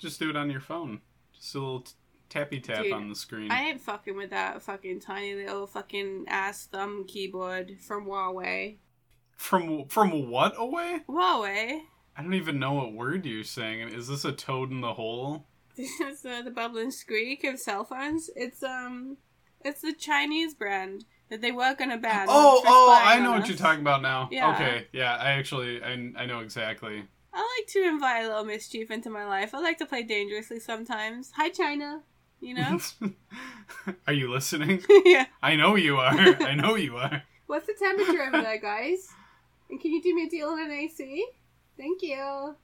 Just do it on your phone. Just a little t- tappy tap Dude, on the screen. I ain't fucking with that fucking tiny little fucking ass thumb keyboard from Huawei. From from what away? Huawei. I don't even know what word you're saying. Is this a toad in the hole? This is uh, the bubbling squeak of cell phones. It's um, it's the Chinese brand that they work on a ban. Oh, oh, I know what us. you're talking about now. Yeah. Okay, yeah, I actually, I, I know exactly. I like to invite a little mischief into my life. I like to play dangerously sometimes. Hi, China. You know? are you listening? yeah. I know you are. I know you are. What's the temperature over there, guys? And can you do me a deal on an AC? Thank you.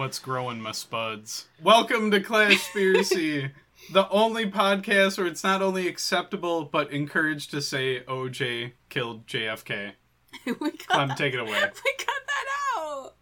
What's growing my spuds? Welcome to Clashspiracy, the only podcast where it's not only acceptable but encouraged to say OJ killed JFK. we got Clem, take it away. We cut that out.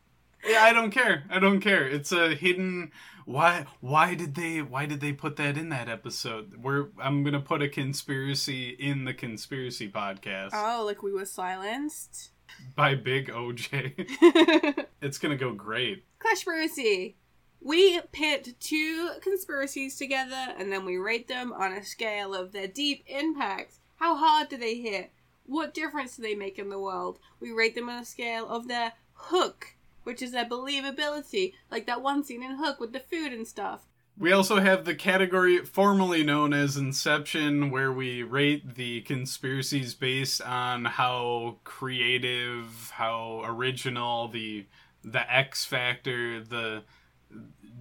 Yeah, I don't care. I don't care. It's a hidden. Why? Why did they? Why did they put that in that episode? We're. I'm gonna put a conspiracy in the conspiracy podcast Oh, like we were silenced. by Big OJ. it's gonna go great. Clashspiracy. We pit two conspiracies together and then we rate them on a scale of their deep impact. How hard do they hit? What difference do they make in the world? We rate them on a scale of their hook, which is their believability, like that one scene in Hook with the food and stuff. We also have the category formerly known as Inception, where we rate the conspiracies based on how creative, how original, the the X factor, the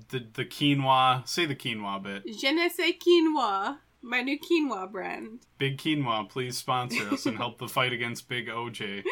the the quinoa. Say the quinoa bit. Je ne sais quinoa, my new quinoa brand. Big quinoa, please sponsor us and help the fight against Big OJ.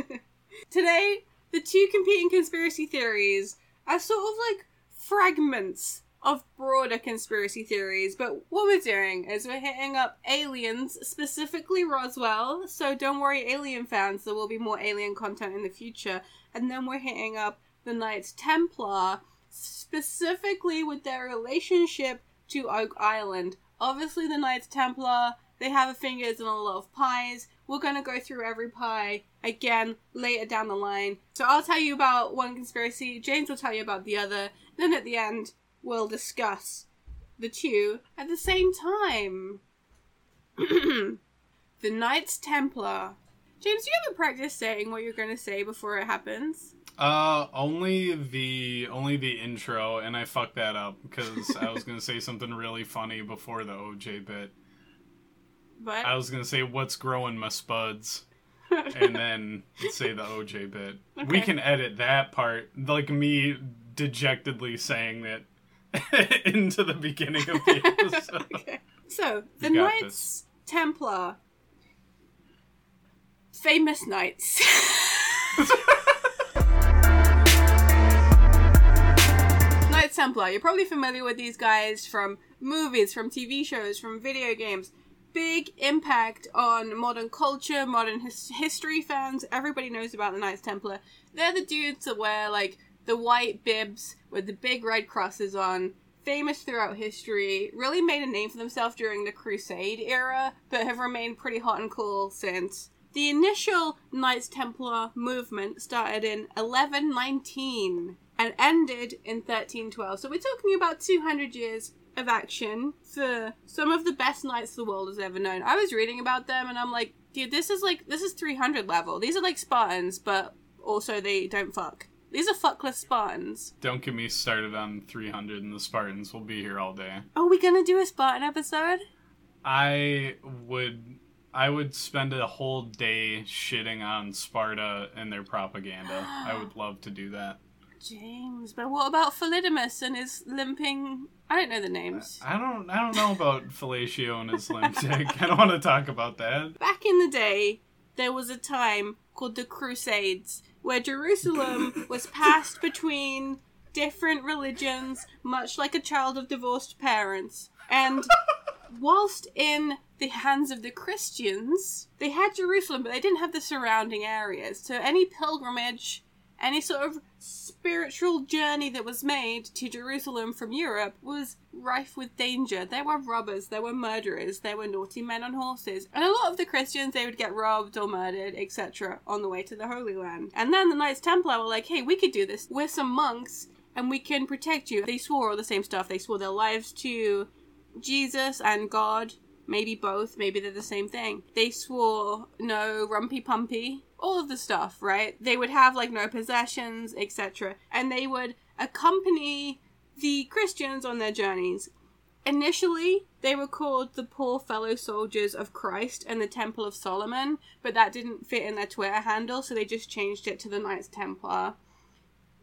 Today, the two competing conspiracy theories are sort of like fragments of broader conspiracy theories, but what we're doing is we're hitting up aliens, specifically Roswell, so don't worry, alien fans, there will be more alien content in the future, and then we're hitting up the Knights Templar, specifically with their relationship to Oak Island. Obviously, the Knights Templar, they have a fingers in a lot of pies. We're gonna go through every pie again later down the line. So I'll tell you about one conspiracy, James will tell you about the other, then at the end, we'll discuss the two at the same time. the Knights Templar. James, do you ever practice saying what you're gonna say before it happens? Uh, only the only the intro, and I fucked that up because I was gonna say something really funny before the OJ bit. But I was gonna say what's growing my spuds, and then say the OJ bit. We can edit that part, like me dejectedly saying that into the beginning of the episode. Okay. So, the Knights Templar. Famous knights. Knights Templar. You're probably familiar with these guys from movies, from TV shows, from video games. Big impact on modern culture, modern his- history fans. Everybody knows about the Knights Templar. They're the dudes that wear, like, the white bibs with the big red crosses on. Famous throughout history. Really made a name for themselves during the Crusade era, but have remained pretty hot and cool since. The initial Knights Templar movement started in 1119 and ended in 1312. So we're talking about 200 years of action for some of the best knights the world has ever known. I was reading about them and I'm like, dude, this is like this is 300 level. These are like Spartans, but also they don't fuck. These are fuckless Spartans. Don't get me started on 300 and the Spartans. We'll be here all day. Are we gonna do a Spartan episode? I would I would spend a whole day shitting on Sparta and their propaganda. I would love to do that. James, but what about Philidimus and his limping? I don't know the names. I don't I don't know about fellatio and his limp dick. I don't want to talk about that. Back in the day, there was a time called the Crusades, where Jerusalem was passed between different religions, much like a child of divorced parents. And whilst in the hands of the Christians, they had Jerusalem, but they didn't have the surrounding areas. So any pilgrimage, any sort of spiritual journey that was made to Jerusalem from Europe was rife with danger. There were robbers, there were murderers, there were naughty men on horses. And a lot of the Christians, they would get robbed or murdered, etc., on the way to the Holy Land. And then the Knights Templar were like, hey, we could do this. We're some monks and we can protect you. They swore all the same stuff. They swore their lives to Jesus and God maybe both, maybe they're the same thing. They swore no rumpy pumpy, all of the stuff, right? They would have like no possessions, etc. And they would accompany the Christians on their journeys. Initially, they were called the Poor Fellow Soldiers of Christ and the Temple of Solomon, but that didn't fit in their Twitter handle, so they just changed it to the Knights Templar.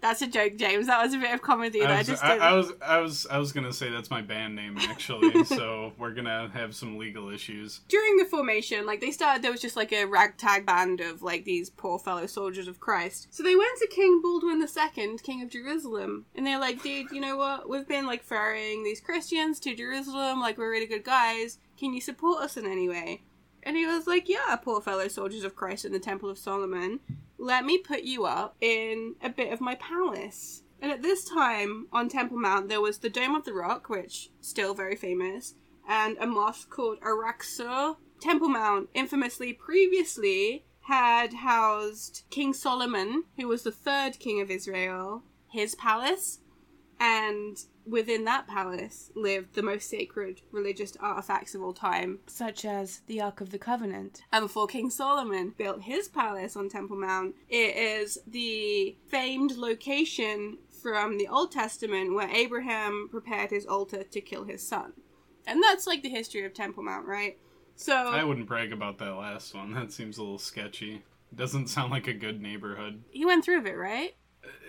That's a joke, James. That was a bit of comedy I that I was, just I. I was I was I was gonna say that's my band name actually, so we're gonna have some legal issues. during the formation, like they started, there was just like a ragtag band of like these poor fellow soldiers of Christ. So they went to King Baldwin II, King of Jerusalem, and they're like, dude, you know what? We've been like ferrying these Christians to Jerusalem, like we're really good guys. Can you support us in any way? And he was like, yeah, poor fellow soldiers of Christ in the Temple of Solomon. Let me put you up in a bit of my palace. And at this time on Temple Mount, there was the Dome of the Rock, which still very famous, and a mosque called Al-Aqsa. Temple Mount, infamously previously, had housed King Solomon, who was the third king of Israel, his palace, and within that palace lived the most sacred religious artifacts of all time, such as the Ark of the Covenant. And before King Solomon built his palace on Temple Mount, it is the famed location from the Old Testament where Abraham prepared his altar to kill his son. And that's like the history of Temple Mount, right? So I wouldn't brag about that last one. That seems a little sketchy. Doesn't sound like a good neighborhood. he went through it, right?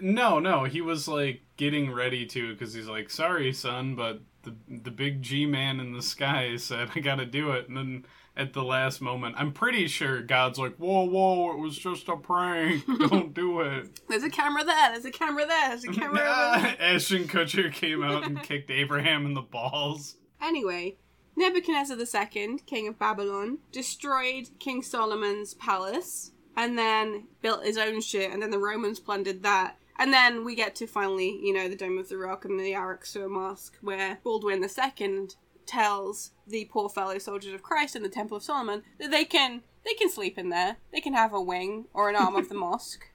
No, no, he was like getting ready to because he's like, "Sorry, son, but the the big G man in the sky said I got to do it." And then at the last moment, I'm pretty sure God's like, "Whoa, whoa, it was just a prank. Don't do it." There's a camera there. There's a camera there. There's a camera there. Ashton Kutcher came out and kicked Abraham in the balls. Anyway, Nebuchadnezzar II, king of Babylon, destroyed King Solomon's palace and then built his own shit, and then the Romans plundered that. And then we get to finally, you know, the Dome of the Rock and the Al-Aqsa Mosque, where Baldwin II tells the poor fellow soldiers of Christ in the Temple of Solomon that they can they can sleep in there. They can have a wing or an arm of the mosque.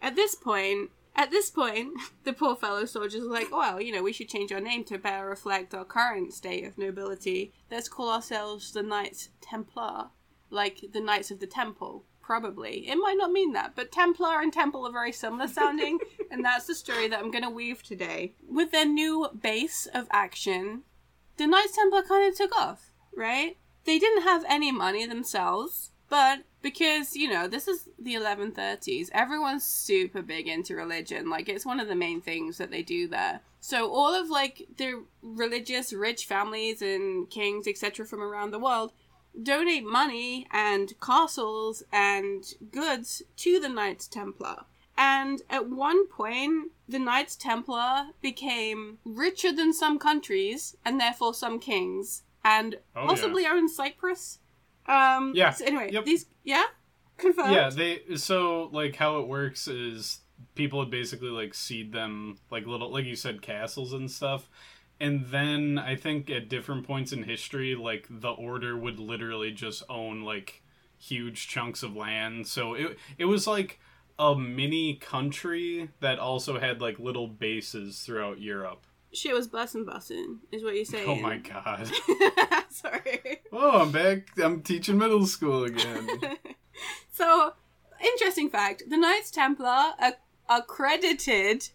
At this point, at this point, the poor fellow soldiers are like, well, you know, we should change our name to better reflect our current state of nobility. Let's call ourselves the Knights Templar, like the Knights of the Temple. Probably. It might not mean that, but Templar and Temple are very similar sounding, and that's the story that I'm going to weave today. With their new base of action, the Knights Templar kind of took off, right? They didn't have any money themselves, but because, you know, this is the 1130s, everyone's super big into religion. Like, it's one of the main things that they do there. So, all of, like, the religious rich families and kings, etc., from around the world donate money and castles and goods to the Knights Templar. And at one point, the Knights Templar became richer than some countries and therefore some kings, and Oh, possibly owned Cyprus. Um, Yeah. So anyway, Yep. these yeah, confirmed. Yeah, they so like how it works is people would basically like seed them like little like you said castles and stuff. And then I think at different points in history like the order would literally just own like huge chunks of land. So it it was like a mini country that also had like little bases throughout Europe. Shit was bussin' bussin', is what you say. Oh my god. Sorry. Oh, I'm back. I'm teaching middle school again. so, interesting fact: the Knights Templar are, are credited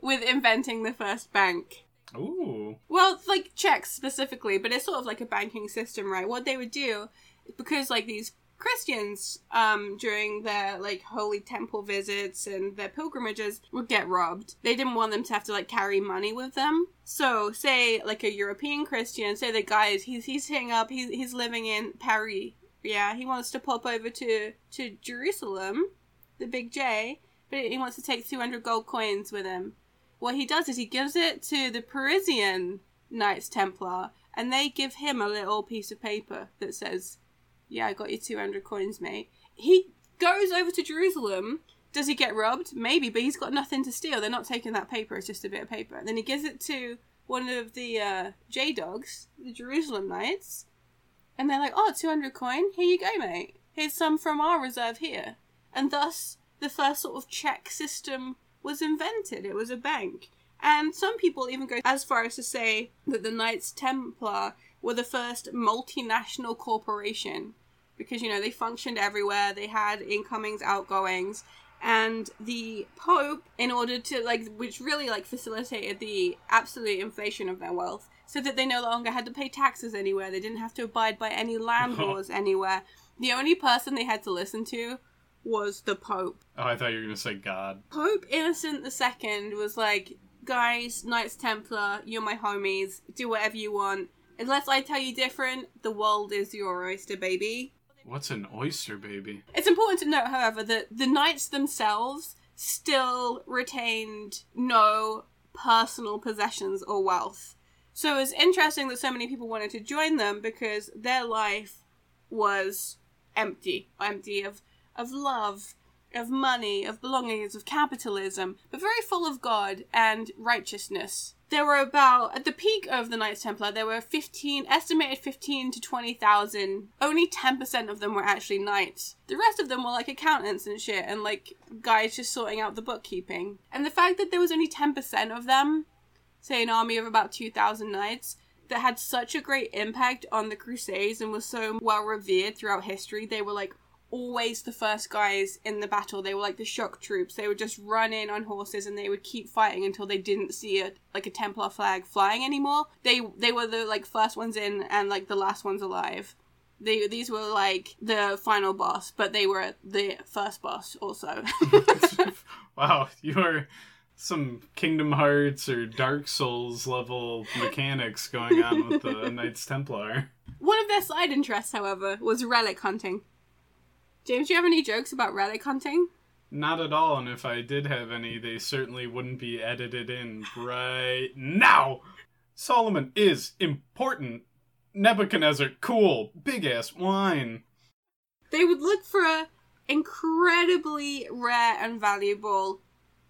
with inventing the first bank. Ooh. Well, like checks specifically, but it's sort of like a banking system, right? What they would do, because like these Christians, um, during their like holy temple visits and their pilgrimages would get robbed. They didn't want them to have to like carry money with them. So, say like a European Christian, say the guy is he's he's hitting up, he's he's living in Paris. Yeah, he wants to pop over to to Jerusalem, the Big J, but he wants to take two hundred gold coins with him what he does is he gives it to the Parisian Knights Templar, and they give him a little piece of paper that says, "Yeah, I got you 200 coins, mate." He goes over to Jerusalem. Does he get robbed? Maybe, but he's got nothing to steal. They're not taking that paper. It's just a bit of paper. And then he gives it to one of the uh, J Dogs, the Jerusalem Knights, and they're like, "Oh, 200 coin. Here you go, mate. Here's some from our reserve here." And thus, the first sort of check system was invented. It was a bank. And some people even go as far as to say that the Knights Templar were the first multinational corporation because, you know, they functioned everywhere, they had incomings, outgoings, and the Pope, in order to, like, which really, like, facilitated the absolute inflation of their wealth, so that they no longer had to pay taxes anywhere, they didn't have to abide by any land laws anywhere. The only person they had to listen to was the Pope. Oh, I thought you were gonna say God. Pope Innocent II was like, guys, Knights Templar, you're my homies, do whatever you want. Unless I tell you different, the world is your oyster, baby. What's an oyster baby? It's important to note, however, that the knights themselves still retained no personal possessions or wealth. So it's interesting that so many people wanted to join them because their life was empty, empty of of love, of money, of belongings, of capitalism, but very full of God and righteousness. There were about, at the peak of the Knights Templar, there were 15, estimated 15 to 20,000. Only 10% of them were actually knights. The rest of them were like accountants and shit, and like guys just sorting out the bookkeeping. And the fact that there was only 10% of them, say an army of about 2,000 knights, that had such a great impact on the Crusades and was so well revered throughout history, they were like always the first guys in the battle. They were like the shock troops. They would just run in on horses and they would keep fighting until they didn't see a like a Templar flag flying anymore. They they were the like first ones in and like the last ones alive. They these were like the final boss, but they were the first boss also. wow, you are some Kingdom Hearts or Dark Souls level mechanics going on with the Knights Templar. One of their side interests, however, was relic hunting. James, do you have any jokes about relic hunting? Not at all, and if I did have any, they certainly wouldn't be edited in right now. Solomon is important. Nebuchadnezzar, cool, big ass wine. They would look for incredibly rare and valuable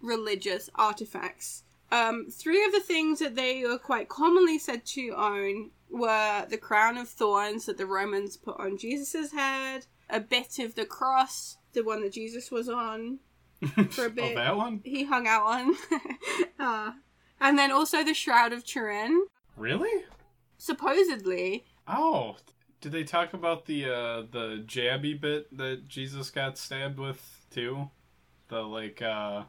religious artifacts. Um, three of the things that they were quite commonly said to own were the crown of thorns that the Romans put on Jesus' head, a bit of the cross, the one that Jesus was on for a bit. oh, that one? He hung out on. uh, and then also the Shroud of Turin. Really? Supposedly. Oh, did they talk about the uh the jabby bit that Jesus got stabbed with too? The like uh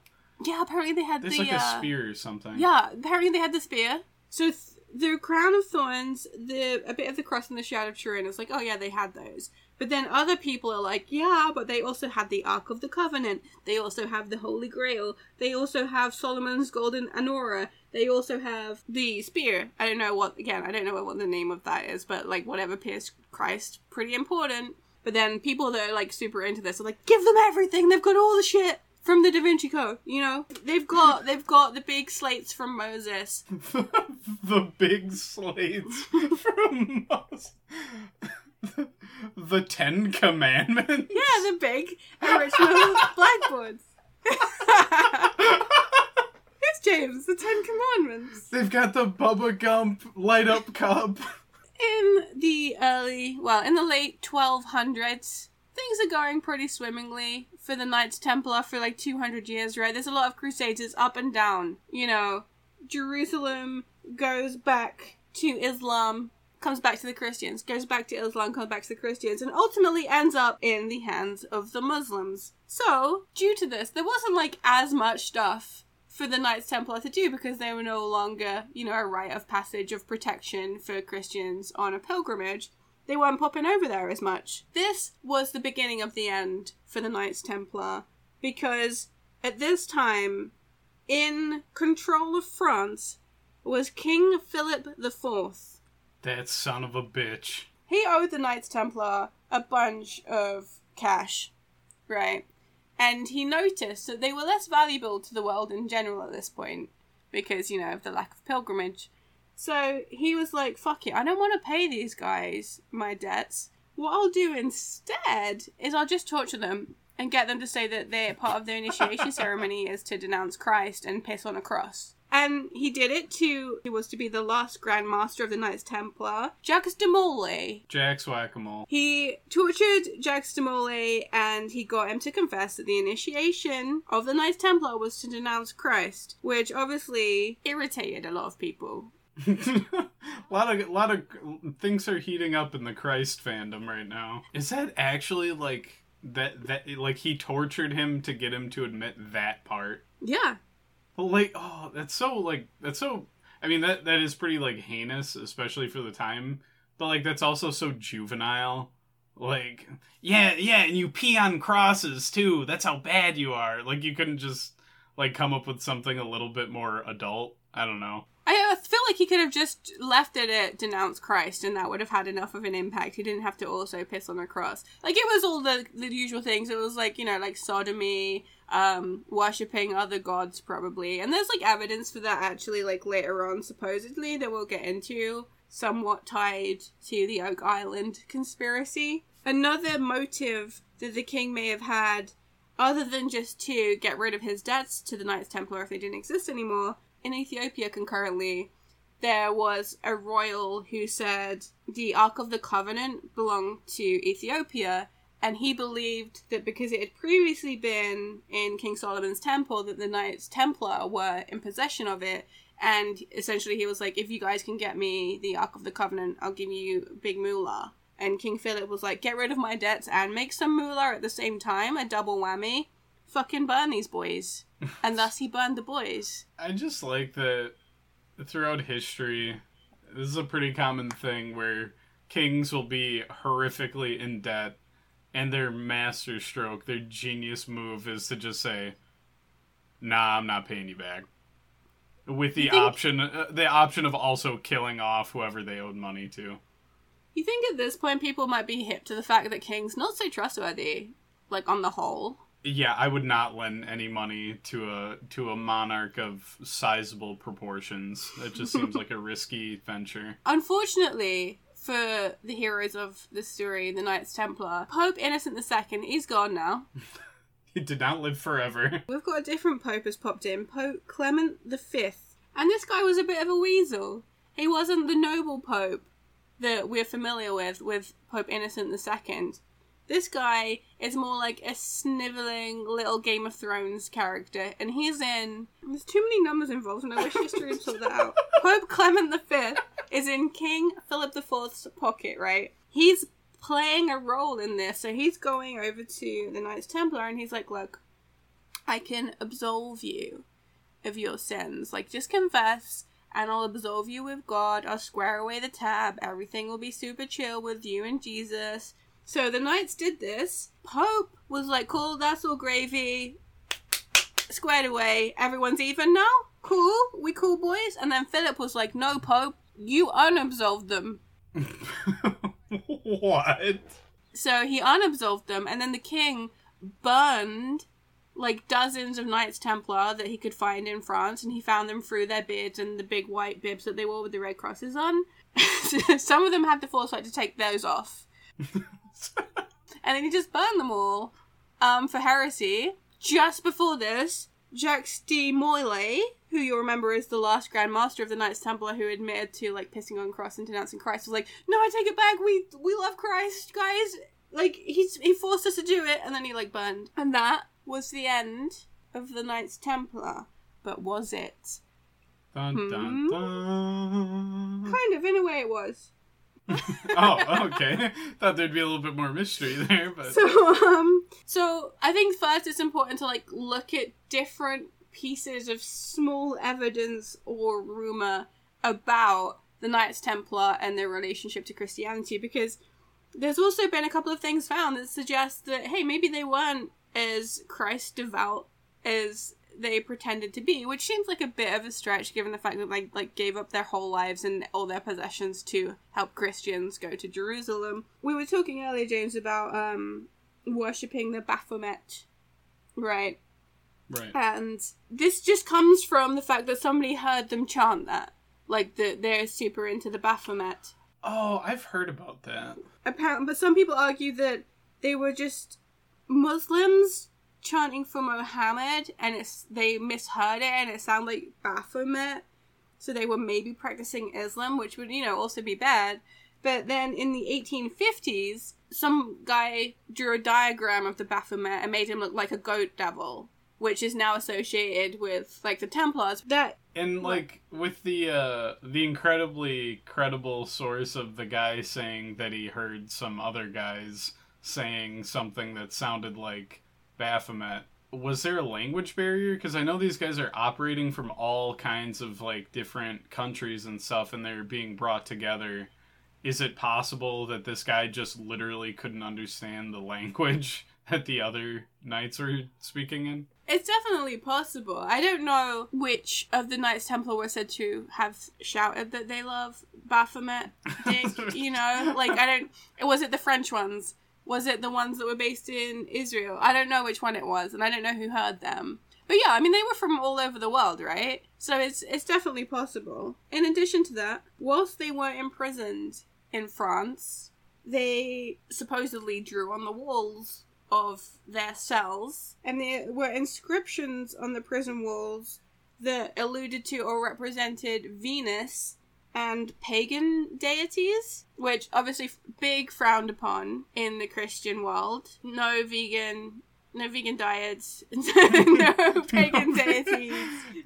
Yeah, apparently they had There's the like a uh, spear or something. Yeah, apparently they had the spear. So th- the crown of thorns, the a bit of the cross and the shroud of Turin. It's like, oh yeah, they had those. But then other people are like, yeah, but they also had the Ark of the Covenant. They also have the Holy Grail. They also have Solomon's golden menorah. They also have the spear. I don't know what again. I don't know what the name of that is, but like whatever pierced Christ, pretty important. But then people that are like super into this are like, give them everything. They've got all the shit from the Da Vinci Code. You know, they've got they've got the big slates from Moses. the big slates from Moses. The, Ten Commandments. Yeah, the big original blackboards. it's James, the Ten Commandments. They've got the Bubba Gump light up cup. In the early, well, in the late 1200s, things are going pretty swimmingly for the Knights Templar for like 200 years, right? There's a lot of crusades, it's up and down. You know, Jerusalem goes back to Islam, comes back to the Christians, goes back to Islam, comes back to the Christians, and ultimately ends up in the hands of the Muslims. So, due to this, there wasn't like as much stuff for the Knights Templar to do because they were no longer, you know, a rite of passage of protection for Christians on a pilgrimage. They weren't popping over there as much. This was the beginning of the end for the Knights Templar because at this time, in control of France was King Philip IV. That son of a bitch. He owed the Knights Templar a bunch of cash, right? And he noticed that they were less valuable to the world in general at this point because, you know, of the lack of pilgrimage. So he was like, fuck it, I don't want to pay these guys my debts. What I'll do instead is I'll just torture them and get them to say that they're part of their initiation ceremony is to denounce Christ and piss on a cross. And he did it to, he was to be the last Grand Master of the Knights Templar, Jacques de Molay. Jack's whack-a-mole. He tortured Jacques de Molay and he got him to confess that the initiation of the Knights Templar was to denounce Christ, which obviously irritated a lot of people. a lot of lot of things are heating up in the Christ fandom right now. Is that actually like that that like he tortured him to get him to admit that part? Yeah. Like oh, that's so like that's so. I mean that that is pretty like heinous, especially for the time. But like that's also so juvenile. Like yeah, yeah, and you pee on crosses too. That's how bad you are. Like you couldn't just like come up with something a little bit more adult. I don't know. I uh, feel like he could have just left it at denounce Christ, and that would have had enough of an impact. He didn't have to also piss on a cross. Like it was all the the usual things. It was like you know, like sodomy, um, worshipping other gods, probably. And there's like evidence for that actually, like later on, supposedly that we'll get into, somewhat tied to the Oak Island conspiracy. Another motive that the king may have had, other than just to get rid of his debts to the Knights Templar if they didn't exist anymore in Ethiopia concurrently, there was a royal who said the Ark of the Covenant belonged to Ethiopia, and he believed that because it had previously been in King Solomon's temple, that the Knights Templar were in possession of it. And essentially, he was like, "If you guys can get me the Ark of the Covenant, I'll give you big moolah." And King Philip was like, "Get rid of my debts and make some moolah at the same time, a double whammy." Fucking burn these boys and thus he burned the boys. I just like that throughout history, this is a pretty common thing where kings will be horrifically in debt, and their master stroke, their genius move, is to just say, "Nah, I'm not paying you back." With the think, option, uh, the option of also killing off whoever they owed money to. You think at this point people might be hip to the fact that kings not so trustworthy, like on the whole yeah, I would not lend any money to a to a monarch of sizable proportions. It just seems like a risky venture. Unfortunately, for the heroes of the story, the Knights Templar, Pope Innocent II, he's gone now. he did not live forever. We've got a different pope has popped in, Pope Clement V. And this guy was a bit of a weasel. He wasn't the noble pope that we're familiar with, with Pope Innocent II. This guy is more like a sniveling little Game of Thrones character, and he's in. There's too many numbers involved, and I wish history would sort that out. Pope Clement V is in King Philip IV's pocket, right? He's playing a role in this, so he's going over to the Knights Templar, and he's like, "Look, I can absolve you of your sins. Like, just confess." and I'll absolve you with God. I'll square away the tab. Everything will be super chill with you and Jesus. So the knights did this. Pope was like, cool, that's all gravy. Squared away. Everyone's even now. Cool. We cool boys. And then Philip was like, no, Pope, you unabsolved them. what? So he unabsolved them, and then the king burned like dozens of Knights Templar that he could find in France, and he found them through their beards and the big white bibs that they wore with the red crosses on. Some of them had the foresight to take those off. and then he just burned them all um, for heresy. Just before this, Jacques de Molay, who you'll remember is the last Grand Master of the Knights Templar who admitted to like pissing on cross and denouncing Christ, was like, "No, I take it back. We we love Christ, guys. Like he's he forced us to do it, and then he like burned, and that was the end of the Knights Templar. But was it? Dun, dun, hmm? dun. Kind of, in a way, it was. oh, okay. Thought there'd be a little bit more mystery there, but so um, so I think first it's important to like look at different pieces of small evidence or rumor about the Knights Templar and their relationship to Christianity because there's also been a couple of things found that suggest that hey maybe they weren't as Christ devout as they pretended to be, which seems like a bit of a stretch given the fact that they like gave up their whole lives and all their possessions to help Christians go to Jerusalem. We were talking earlier, James, about um worshipping the Baphomet, right? Right. And this just comes from the fact that somebody heard them chant that. like the they're super into the Baphomet. Oh, I've heard about that. Apparently, but some people argue that they were just Muslims chanting for Mohammed, and it's they misheard it, and it sounded like Baphomet. So they were maybe practicing Islam, which would you know also be bad. But then in the 1850s, some guy drew a diagram of the Baphomet and made him look like a goat devil, which is now associated with like the Templars. That And like with the uh the incredibly credible source of the guy saying that he heard some other guys saying something that sounded like Baphomet. Was there a language barrier? Because I know these guys are operating from all kinds of like different countries and stuff, and they're being brought together. Is it possible that this guy just literally couldn't understand the language that the other knights were speaking in? It's definitely possible. I don't know which of the Knights Templar were said to have shouted that they love Baphomet. Dick, you know, like I don't. Was it the French ones? Was it the ones that were based in Israel? I don't know which one it was, and I don't know who heard them. But yeah, I mean they were from all over the world, right? So it's it's definitely possible. In addition to that, whilst they were imprisoned in France, they supposedly drew on the walls of their cells, and there were inscriptions on the prison walls that alluded to or represented Venus and pagan deities, which obviously big frowned upon in the Christian world. No vegan, no vegan diets, no pagan deities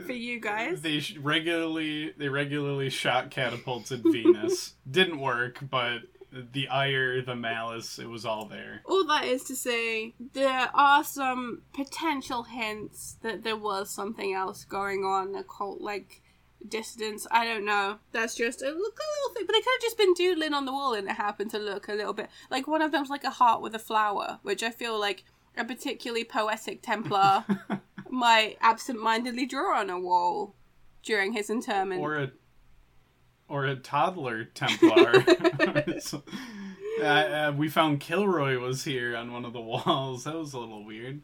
for you guys. They regularly they regularly shot catapults at Venus. Didn't work, but the ire, the malice, it was all there. All that is to say, there are some potential hints that there was something else going on, a cult like distance. I don't know. That's just a look a little thing, but they could have just been doodling on the wall and it happened to look a little bit like one of them's like a heart with a flower, which I feel like a particularly poetic Templar might absent-mindedly draw on a wall during his interment. or a or a toddler Templar. Uh, uh, we found Kilroy was here on one of the walls. That was a little weird.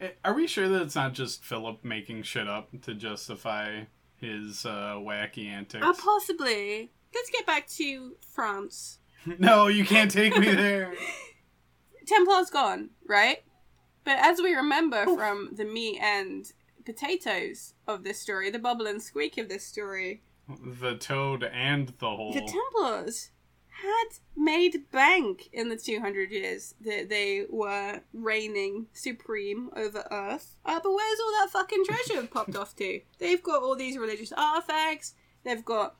Uh, Are we sure that it's not just Philip making shit up to justify his uh, wacky antics? Uh, possibly. Let's get back to France. no, you can't take me there. Templar's gone, right? But as we remember from the meat and potatoes of this story, the bubble and squeak of this story, the toad and the hole. the Templars had made bank in the 200 years that they were reigning supreme over Earth. Uh, but where's all that fucking treasure popped off to? They've got all these religious artifacts. They've got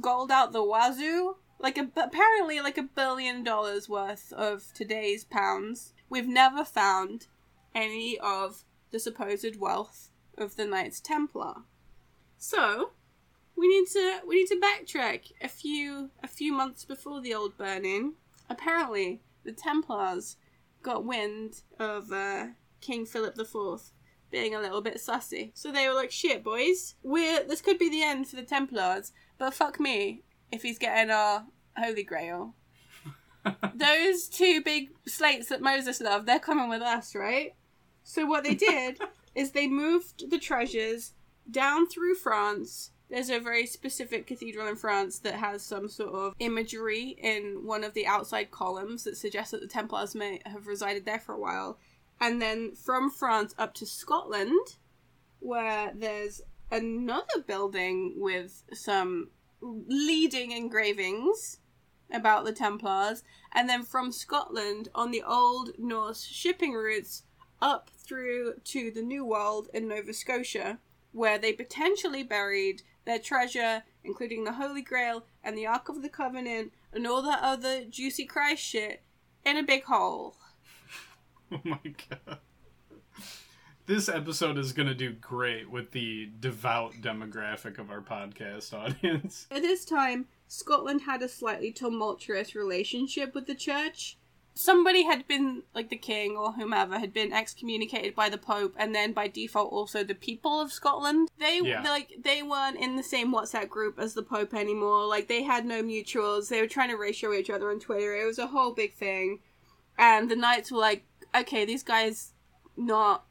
gold out the wazoo. Like a, apparently like a billion dollars worth of today's pounds. We've never found any of the supposed wealth of the Knights Templar. So, we need to we need to backtrack a few a few months before the old burning. Apparently, the Templars got wind of uh, King Philip IV being a little bit sussy, so they were like, "Shit, boys, we're this could be the end for the Templars, but fuck me if he's getting our Holy Grail." Those two big slates that Moses loved, they're coming with us, right? So what they did is they moved the treasures down through France there's a very specific cathedral in France that has some sort of imagery in one of the outside columns that suggests that the Templars may have resided there for a while. And then from France up to Scotland, where there's another building with some leading engravings about the Templars. And then from Scotland on the old Norse shipping routes up through to the New World in Nova Scotia, where they potentially buried their treasure, including the Holy Grail and the Ark of the Covenant and all that other juicy Christ shit, in a big hole. Oh my god. This episode is going to do great with the devout demographic of our podcast audience. At this time, Scotland had a slightly tumultuous relationship with the church. Somebody had been, like the king or whomever, had been excommunicated by the Pope, and then by default also the people of Scotland. They Yeah. like they weren't in the same WhatsApp group as the Pope anymore. Like they had no mutuals. They were trying to ratio each other on Twitter. It was a whole big thing. And the knights were like, okay, these guys not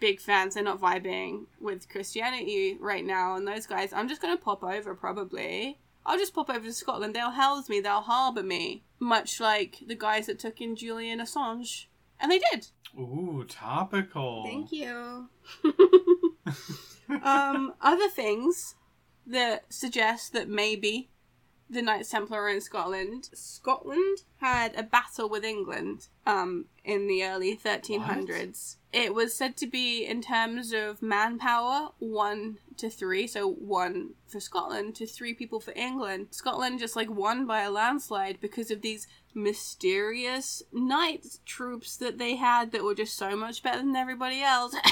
big fans. They're not vibing with Christianity right now, and those guys, I'm just gonna pop over probably. I'll just pop over to Scotland. They'll house me. They'll harbour me, much like the guys that took in Julian Assange, and they did. Ooh, topical. Thank you. um, other things that suggest that maybe the Knights Templar in Scotland. Scotland had a battle with England um, in the early 1300s. It was said to be, in terms of manpower, one to three. So one for Scotland to three people for England. Scotland just like won by a landslide because of these mysterious knight troops that they had that were just so much better than everybody else.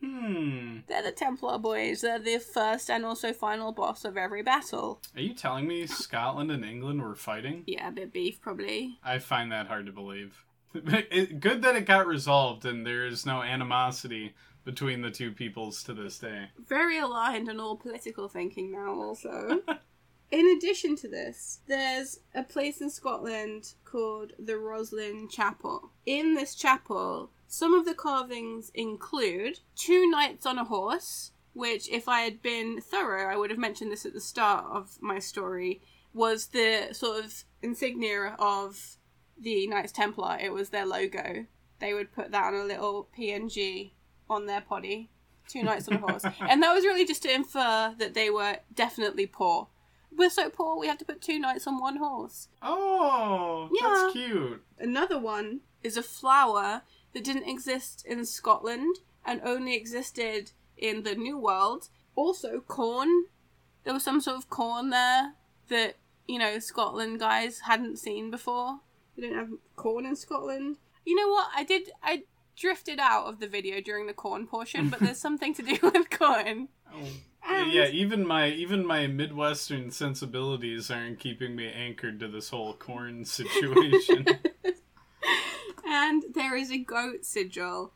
Hmm. They're the Templar boys. They're the first and also final boss of every battle. Are you telling me Scotland and England were fighting? Yeah, a bit beef probably. I find that hard to believe. It, good that it got resolved and there is no animosity between the two peoples to this day. Very aligned in all political thinking now, also. in addition to this, there's a place in Scotland called the Rosslyn Chapel. In this chapel, some of the carvings include two knights on a horse, which, if I had been thorough, I would have mentioned this at the start of my story, was the sort of insignia of the Knights Templar. It was their logo. They would put that on a little PNG on their poddy. Two knights on a horse. And that was really just to infer that they were definitely poor. We're so poor, we have to put two knights on one horse. Oh, Yeah. that's cute. Another one is a flower that didn't exist in Scotland and only existed in the New World. Also, corn. There was some sort of corn there that, you know, Scotland guys hadn't seen before. We don't have corn in Scotland. You know what? I did. I drifted out of the video during the corn portion, but there's something to do with corn. Oh. And- um, yeah, even my even my Midwestern sensibilities aren't keeping me anchored to this whole corn situation. and there is a goat sigil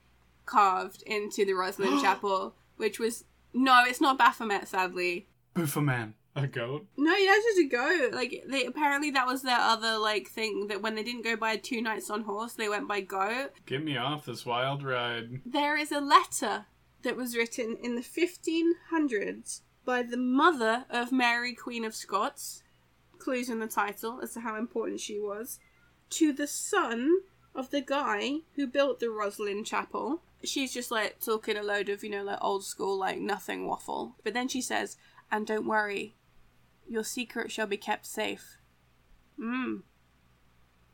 carved into the Rosslyn Chapel, which was no, it's not Baphomet, sadly. Buffaman, a goat. No, yeah, it's just a goat. Like they apparently that was their other like thing that when they didn't go by two nights on horse, they went by goat. Get me off this wild ride. There is a letter that was written in the 1500s by the mother of Mary, Queen of Scots. Clues in the title as to how important she was. To the son of the guy who built the Rosslyn Chapel. She's just like talking a load of, you know, like old school, like nothing waffle. But then she says, and don't worry, your secret shall be kept safe. Hmm.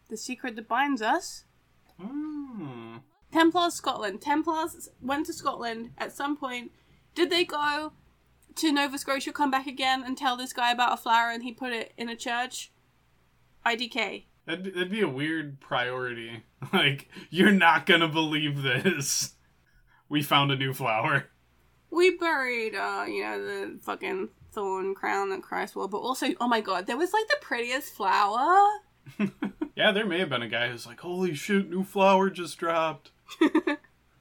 The secret that binds us? Hmm. Templars Scotland. Templars went to Scotland at some point. Did they go to Nova Scotia, come back again, and tell this guy about a flower and he put it in a church? IDK. That'd, be- that'd be a weird priority. Like, you're not gonna believe this. We found a new flower. We buried, uh, you know, the fucking thorn crown that Christ wore, but also, oh my god, there was like the prettiest flower. yeah, there may have been a guy who's like, "Holy shit, new flower just dropped."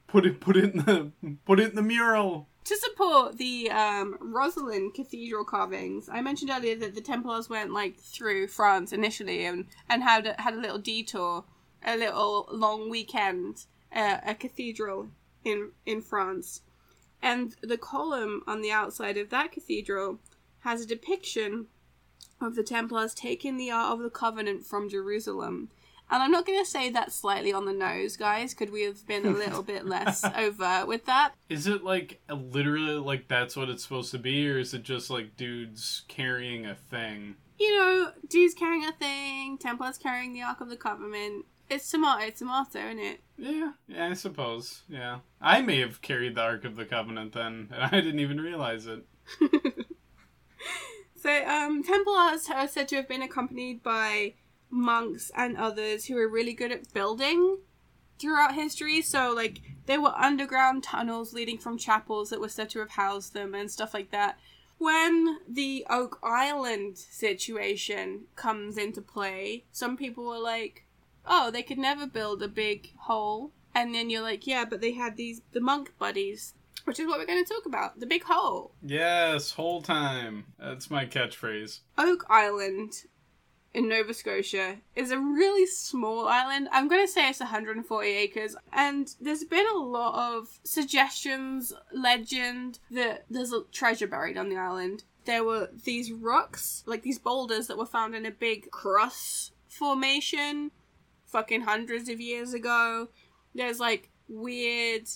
Put it, put it in the, put it in the mural. To support the um, Rosalind Cathedral carvings, I mentioned earlier that the Templars went like through France initially and and had a, had a little detour, a little long weekend, uh, a cathedral in in France, and the column on the outside of that cathedral has a depiction of the Templars taking the Ark of the Covenant from Jerusalem. And I'm not going to say that slightly on the nose, guys. Could we have been a little bit less overt with that? Is it like literally like that's what it's supposed to be, or is it just like dudes carrying a thing? you know, dudes carrying a thing, Templars carrying the Ark of the Covenant. It's tomato, it's tomato, isn't it? Yeah, yeah, I suppose. Yeah, I may have carried the Ark of the Covenant then, and I didn't even realize it. So, um, Templars are said to have been accompanied by monks and others who were really good at building throughout history. So, like, there were underground tunnels leading from chapels that were said to have housed them and stuff like that. When the Oak Island situation comes into play, some people were like, oh, they could never build a big hole. And then you're like, yeah, but they had these, the monk buddies, which is what we're going to talk about the big hole. Yes, whole time. That's my catchphrase. Oak Island in Nova Scotia is a really small island. I'm going to say it's 140 acres. And there's been a lot of suggestions, legend, that there's a treasure buried on the island. There were these rocks, like these boulders that were found in a big cross formation fucking hundreds of years ago. There's like weird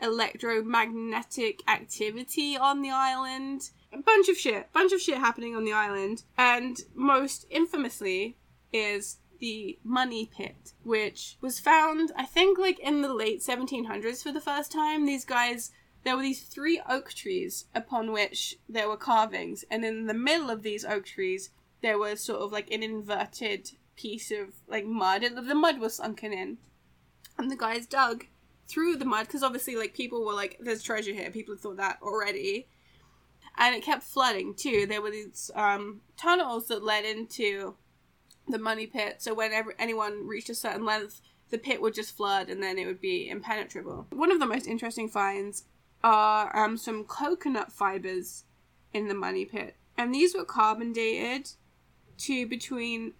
electromagnetic activity on the island. A bunch of shit. Bunch of shit happening on the island. And most infamously is the money pit, which was found, I think, like in the late 1700s for the first time. These guys, there were these three oak trees upon which there were carvings, and in the middle of these oak trees, there was sort of like an inverted piece of like mud, and the mud was sunken in. And the guys dug through the mud because obviously, like, people were like, there's treasure here. People thought that already. And it kept flooding too. There were these um, tunnels that led into the money pit. So whenever anyone reached a certain length, the pit would just flood and then it would be impenetrable. One of the most interesting finds are um, some coconut fibers in the money pit. And these were carbon dated to between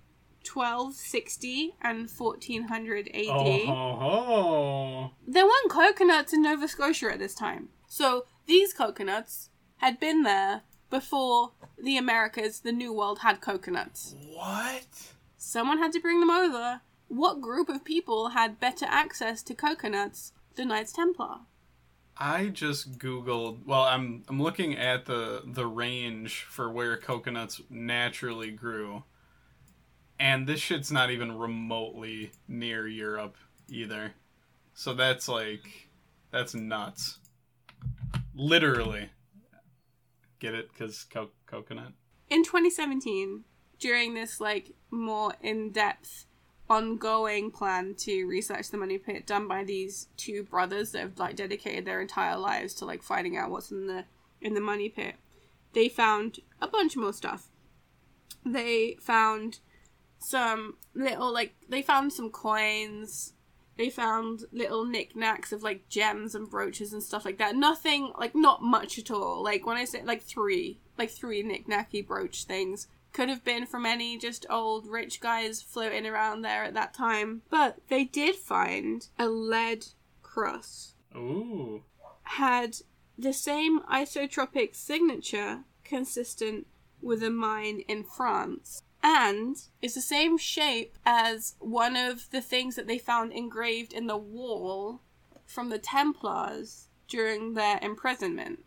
1260 and 1400 AD. Oh, ho, ho. There weren't coconuts in Nova Scotia at this time. So these coconuts had been there before the Americas, the New World, had coconuts. What? Someone had to bring them over. What group of people had better access to coconuts? The Knights Templar. I just googled. Well, I'm I'm looking at the the range for where coconuts naturally grew, and this shit's not even remotely near Europe either. So that's like that's nuts. Literally. Get it? Cause co- coconut. In 2017, during this like more in-depth ongoing plan to research the money pit done by these two brothers that have like dedicated their entire lives to like finding out what's in the in the money pit they found a bunch more stuff they found some little like they found some coins they found little knickknacks of like gems and brooches and stuff like that nothing like not much at all like when i say like three like three knickknacky brooch things could have been from any just old rich guys floating around there at that time. But they did find a lead cross. Ooh. Had the same isotropic signature consistent with a mine in France. And is the same shape as one of the things that they found engraved in the wall from the Templars during their imprisonment.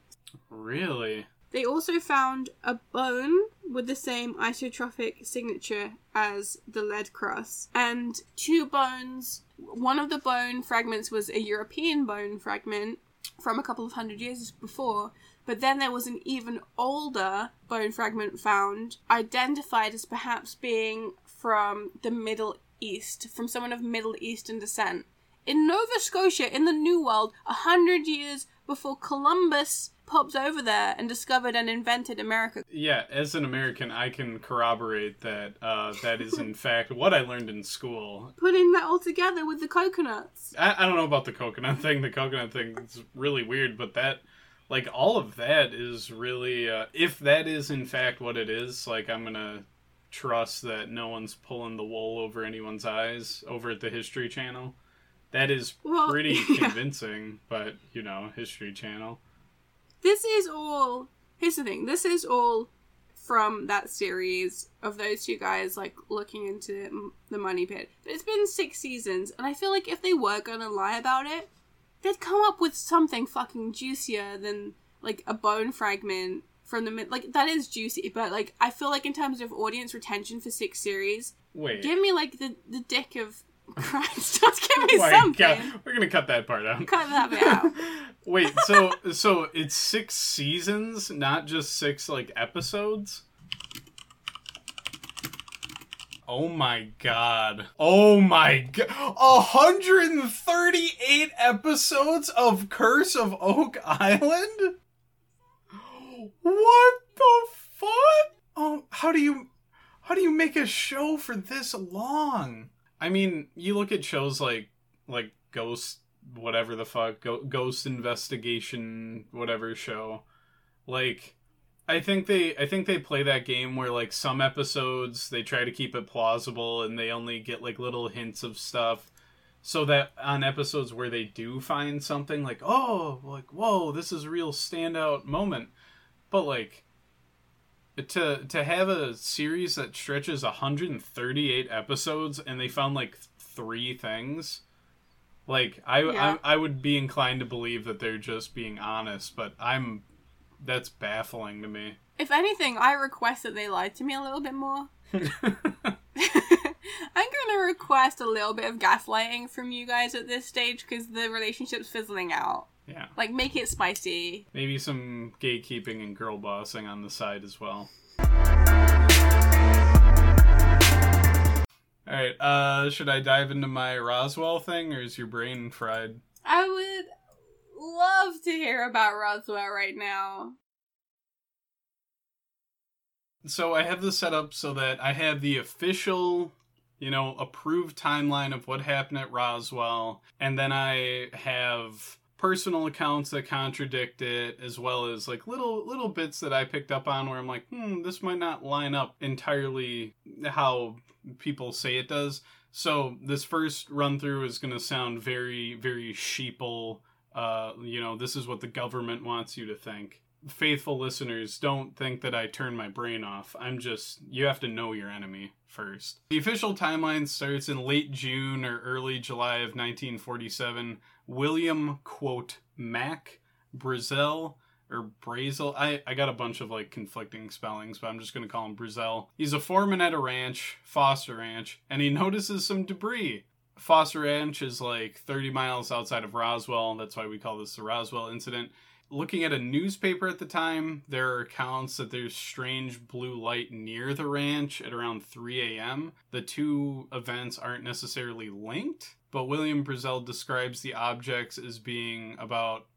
Really? They also found a bone with the same isotropic signature as the lead cross, and two bones. One of the bone fragments was a European bone fragment from a couple of hundred years before, but then there was an even older bone fragment found, identified as perhaps being from the Middle East, from someone of Middle Eastern descent. In Nova Scotia, in the New World, a hundred years before Columbus popped over there and discovered and invented America. Yeah, as an American, I can corroborate that uh, that is in fact what I learned in school. Putting that all together with the coconuts. I, I don't know about the coconut thing. The coconut thing is really weird, but that, like, all of that is really, uh, if that is in fact what it is, like, I'm gonna trust that no one's pulling the wool over anyone's eyes over at the History Channel. That is Well, pretty yeah. convincing, but you know, History Channel. This is all. Here's the thing. This is all from that series of those two guys like looking into the money pit. But it's been six seasons, and I feel like if they were gonna lie about it, they'd come up with something fucking juicier than like a bone fragment from the mid. Like that is juicy, but like I feel like in terms of audience retention for six series, Wait. give me like the the dick of Christ. Just give me something. God, we're gonna cut that part out. Cut that bit out. Wait, so so it's six seasons, not just six like episodes? Oh my god. Oh my god. 138 episodes of Curse of Oak Island? What the fuck? Oh, how do you how do you make a show for this long? I mean, you look at shows like like Ghost whatever the fuck Ghost Investigation whatever show. Like I think they I think they play that game where like some episodes they try to keep it plausible and they only get like little hints of stuff so that on episodes where they do find something like oh like whoa this is a real standout moment but like to to have a series that stretches 138 episodes and they found like three things like I, Yeah. I I would be inclined to believe that they're just being honest but I'm that's baffling to me If anything, I request that they lie to me a little bit more. I'm going to request a little bit of gaslighting from you guys at this stage because the relationship's fizzling out. yeah Like, make it spicy. maybe some gatekeeping and girl bossing on the side as well all right uh should i dive into my roswell thing or is your brain fried I would love to hear about Roswell right now. so I have this set up so that I have the official, you know, approved timeline of what happened at Roswell, and then I have personal accounts that contradict it, as well as like little little bits that I picked up on where I'm like, hmm, this might not line up entirely how people say it does. So this first run through is going to sound very very sheeple. Uh, you know, this is what the government wants you to think faithful listeners, don't think that I turn my brain off. I'm just, you have to know your enemy first. The official timeline starts in late June or early July of 1947. William, quote, Mac Brazel or Brazel. I, I got a bunch of like conflicting spellings, but I'm just going to call him Brazel. He's a foreman at a ranch, Foster Ranch, and he notices some debris. Foster Ranch is like 30 miles outside of Roswell. That's why we call this the Roswell incident looking at a newspaper at the time, there are accounts that there's strange blue light near the ranch at around 3 a.m. The two events aren't necessarily linked, but William Brazel describes the objects as being about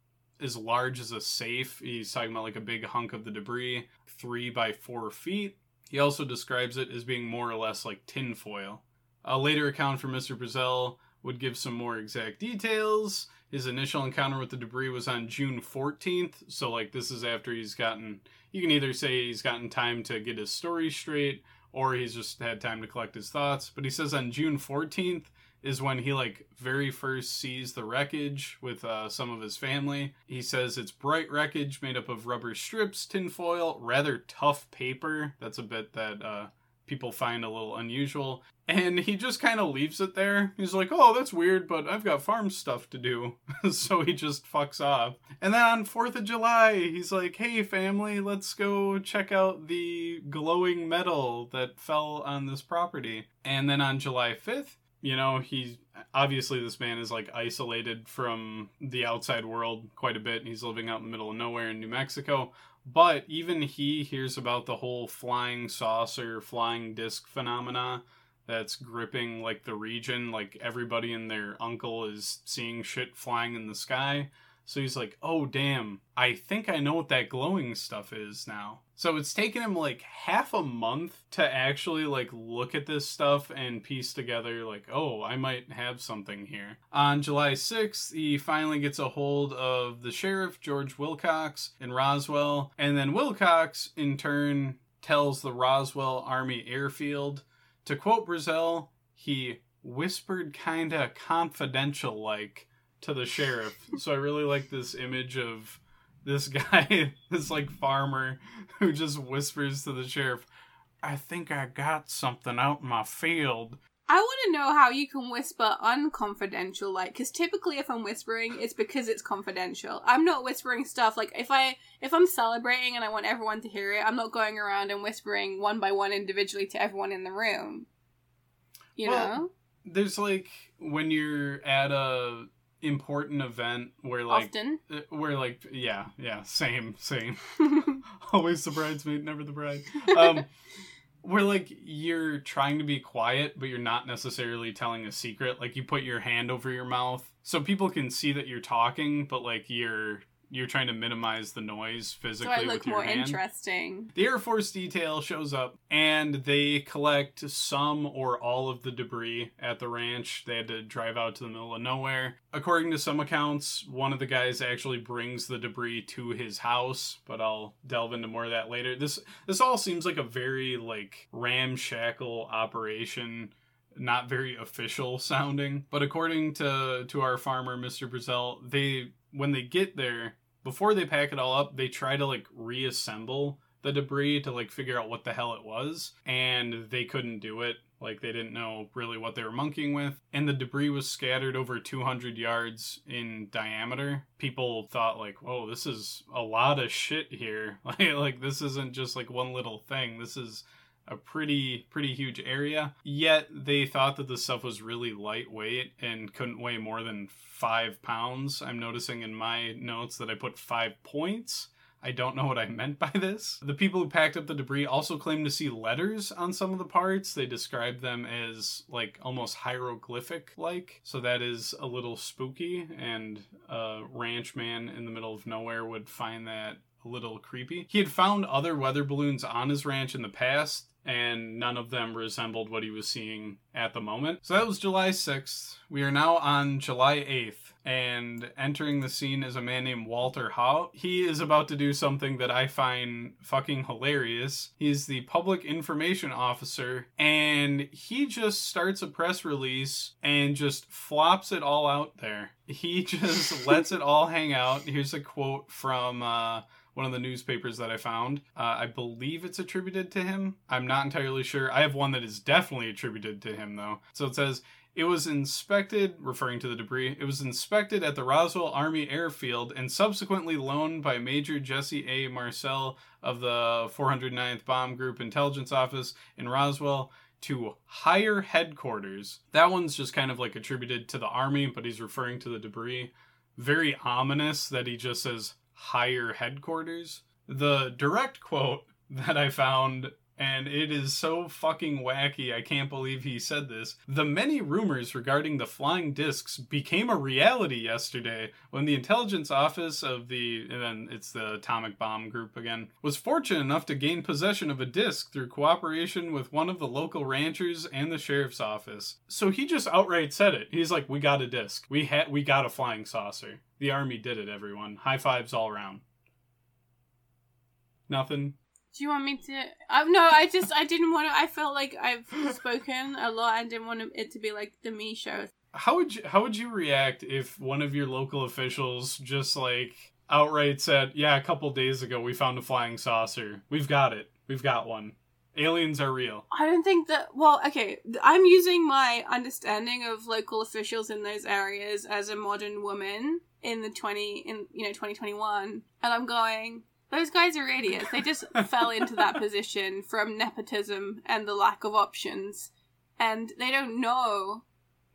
as large as a safe. He's talking about like a big hunk of the debris, three by four feet. He also describes it as being more or less like tinfoil. A later account from Mr. Brazel would give some more exact details. His initial encounter with the debris was on June 14th, so like this is after he's gotten you can either say he's gotten time to get his story straight or he's just had time to collect his thoughts, but he says on June 14th is when he like very first sees the wreckage with uh, some of his family. He says it's bright wreckage made up of rubber strips, tinfoil, rather tough paper. That's a bit that uh, people find a little unusual. And he just kind of leaves it there. He's like, oh, that's weird, but I've got farm stuff to do. so he just fucks off. And then on 4th of July, he's like, hey, family, let's go check out the glowing metal that fell on this property. And then on July 5th, you know, he's obviously this man is like isolated from the outside world quite a bit. He's living out in the middle of nowhere in New Mexico. But even he hears about the whole flying saucer, flying disc phenomena that's gripping like the region. Like everybody and their uncle is seeing shit flying in the sky. So he's like, oh, damn, I think I know what that glowing stuff is now. So it's taken him like half a month to actually like look at this stuff and piece together, like, oh, I might have something here. On July 6th, he finally gets a hold of the sheriff, George Wilcox, in Roswell. And then Wilcox, in turn, tells the Roswell Army Airfield. To quote Brazel, he whispered kinda confidential like to the sheriff. so I really like this image of this guy, this like farmer who just whispers to the sheriff, I think I got something out in my field. I want to know how you can whisper unconfidential, like, because typically if I'm whispering, it's because it's confidential. I'm not whispering stuff like if I if I'm celebrating and I want everyone to hear it, I'm not going around and whispering one by one individually to everyone in the room. You Well, know, There's like when you're at a important event where like often. uh, where like yeah yeah same same always the bridesmaid never the bride um where like you're trying to be quiet but you're not necessarily telling a secret like you put your hand over your mouth so people can see that you're talking but like you're you're trying to minimize the noise physically. So I look with your more hand. interesting. The Air Force detail shows up and they collect some or all of the debris at the ranch. They had to drive out to the middle of nowhere. According to some accounts, one of the guys actually brings the debris to his house, but I'll delve into more of that later. This this all seems like a very like ramshackle operation not very official sounding. But according to to our farmer, Mr. Brazel, they when they get there, before they pack it all up, they try to like reassemble the debris to like figure out what the hell it was, and they couldn't do it. Like they didn't know really what they were monkeying with, and the debris was scattered over 200 yards in diameter. People thought like, "Whoa, this is a lot of shit here. Like, like this isn't just like one little thing. This is a pretty pretty huge area. Yet they thought that the stuff was really lightweight and couldn't weigh more than five pounds. I'm noticing in my notes that I put five points. I don't know what I meant by this. The people who packed up the debris also claimed to see letters on some of the parts. They described them as like almost hieroglyphic like. So that is a little spooky, and a ranch man in the middle of nowhere would find that a little creepy. He had found other weather balloons on his ranch in the past, and none of them resembled what he was seeing at the moment. So that was July 6th. We are now on July 8th, and entering the scene is a man named Walter Haut. He is about to do something that I find fucking hilarious. He's the public information officer, and he just starts a press release and just flops it all out there. He just lets it all hang out. Here's a quote from uh, one of the newspapers that I found. Uh, I believe it's attributed to him. I'm not entirely sure. I have one that is definitely attributed to him, though. So it says, it was inspected, referring to the debris, it was inspected at the Roswell Army Airfield and subsequently loaned by Major Jesse A. Marcel of the 409th Bomb Group Intelligence Office in Roswell to higher headquarters. That one's just kind of like attributed to the Army, but he's referring to the debris. Very ominous that he just says higher headquarters. The direct quote that I found, and it is so fucking wacky, I can't believe he said this. The many rumors regarding the flying discs became a reality yesterday when the intelligence office of the, and then it's the atomic bomb group again, was fortunate enough to gain possession of a disc through cooperation with one of the local ranchers and the sheriff's office. So he just outright said it. He's like, "We got a disc. We had, we got a flying saucer. The army did it. Everyone, high fives all around." Nothing. Do you want me to? Uh, no, I just I didn't want to. I felt like I've spoken a lot and didn't want it to be like the me show. How would you how would you react if one of your local officials just like outright said, "Yeah, a couple days ago we found a flying saucer. We've got it. We've got one. Aliens are real." I don't think that. Well, okay, I'm using my understanding of local officials in those areas as a modern woman in the twenty in you know 2021, and I'm going. Those guys are idiots. They just fell into that position from nepotism and the lack of options, and they don't know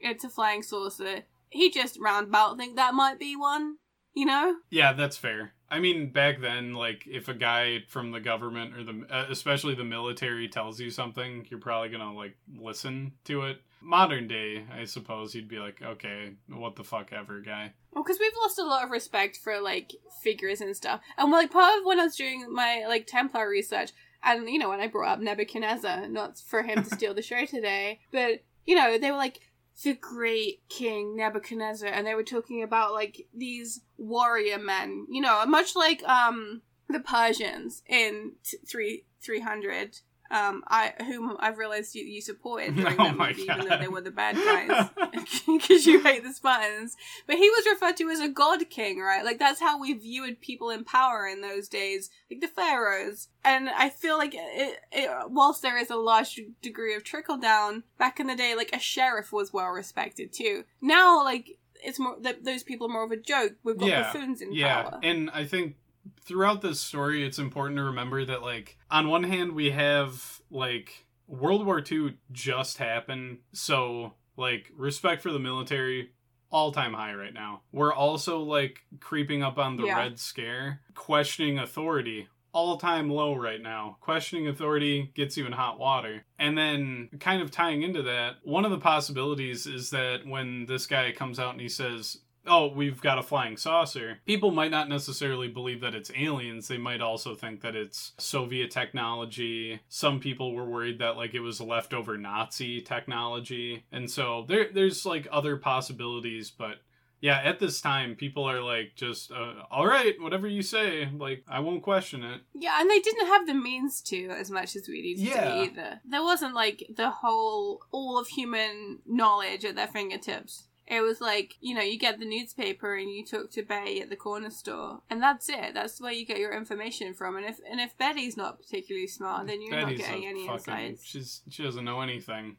it's a flying saucer. He just roundabout think that might be one. You know? Yeah, that's fair. I mean, back then, like if a guy from the government or the uh, especially the military tells you something, you're probably gonna like listen to it. Modern day, I suppose you'd be like, okay, what the fuck ever, guy. Well, because we've lost a lot of respect for like figures and stuff, and like part of when I was doing my like Templar research, and you know when I brought up Nebuchadnezzar, not for him to steal the show today, but you know they were like the great king Nebuchadnezzar, and they were talking about like these warrior men, you know, much like um the Persians in t- three three hundred. Um, I whom I've realized you, you supported during Oh that movie, even though they were the bad guys, because you hate the Spartans. But he was referred to as a god king, right? Like that's how we viewed people in power in those days, like the pharaohs. And I feel like it, it, whilst there is a large degree of trickle down, back in the day, like a sheriff was well respected too. Now, like it's more th- those people are more of a joke. We've got Yeah, buffoons in yeah power. Yeah, and i think throughout this story it's important to remember that like on one hand we have like world war ii just happened so like respect for the military all time high right now we're also like creeping up on the Yeah. red scare questioning authority all time low right now. Questioning authority gets you in hot water. And then, kind of tying into that, one of the possibilities is that when this guy comes out and he says, oh, we've got a flying saucer, people might not necessarily believe that it's aliens. They might also think that it's Soviet technology. Some people were worried that like it was leftover Nazi technology. And so there there's like other possibilities, but yeah, at this time, people are like, just, uh, all right, whatever you say, like, I won't question it. Yeah, and they didn't have the means to as much as we needed Yeah. either. There wasn't like the whole all of human knowledge at their fingertips. It was like, you know, you get the newspaper and you talk to Betty at the corner store, and that's it. That's where you get your information from. And if and if Betty's not particularly smart, then you're Betty's not getting any fucking, insights. she's she doesn't know anything.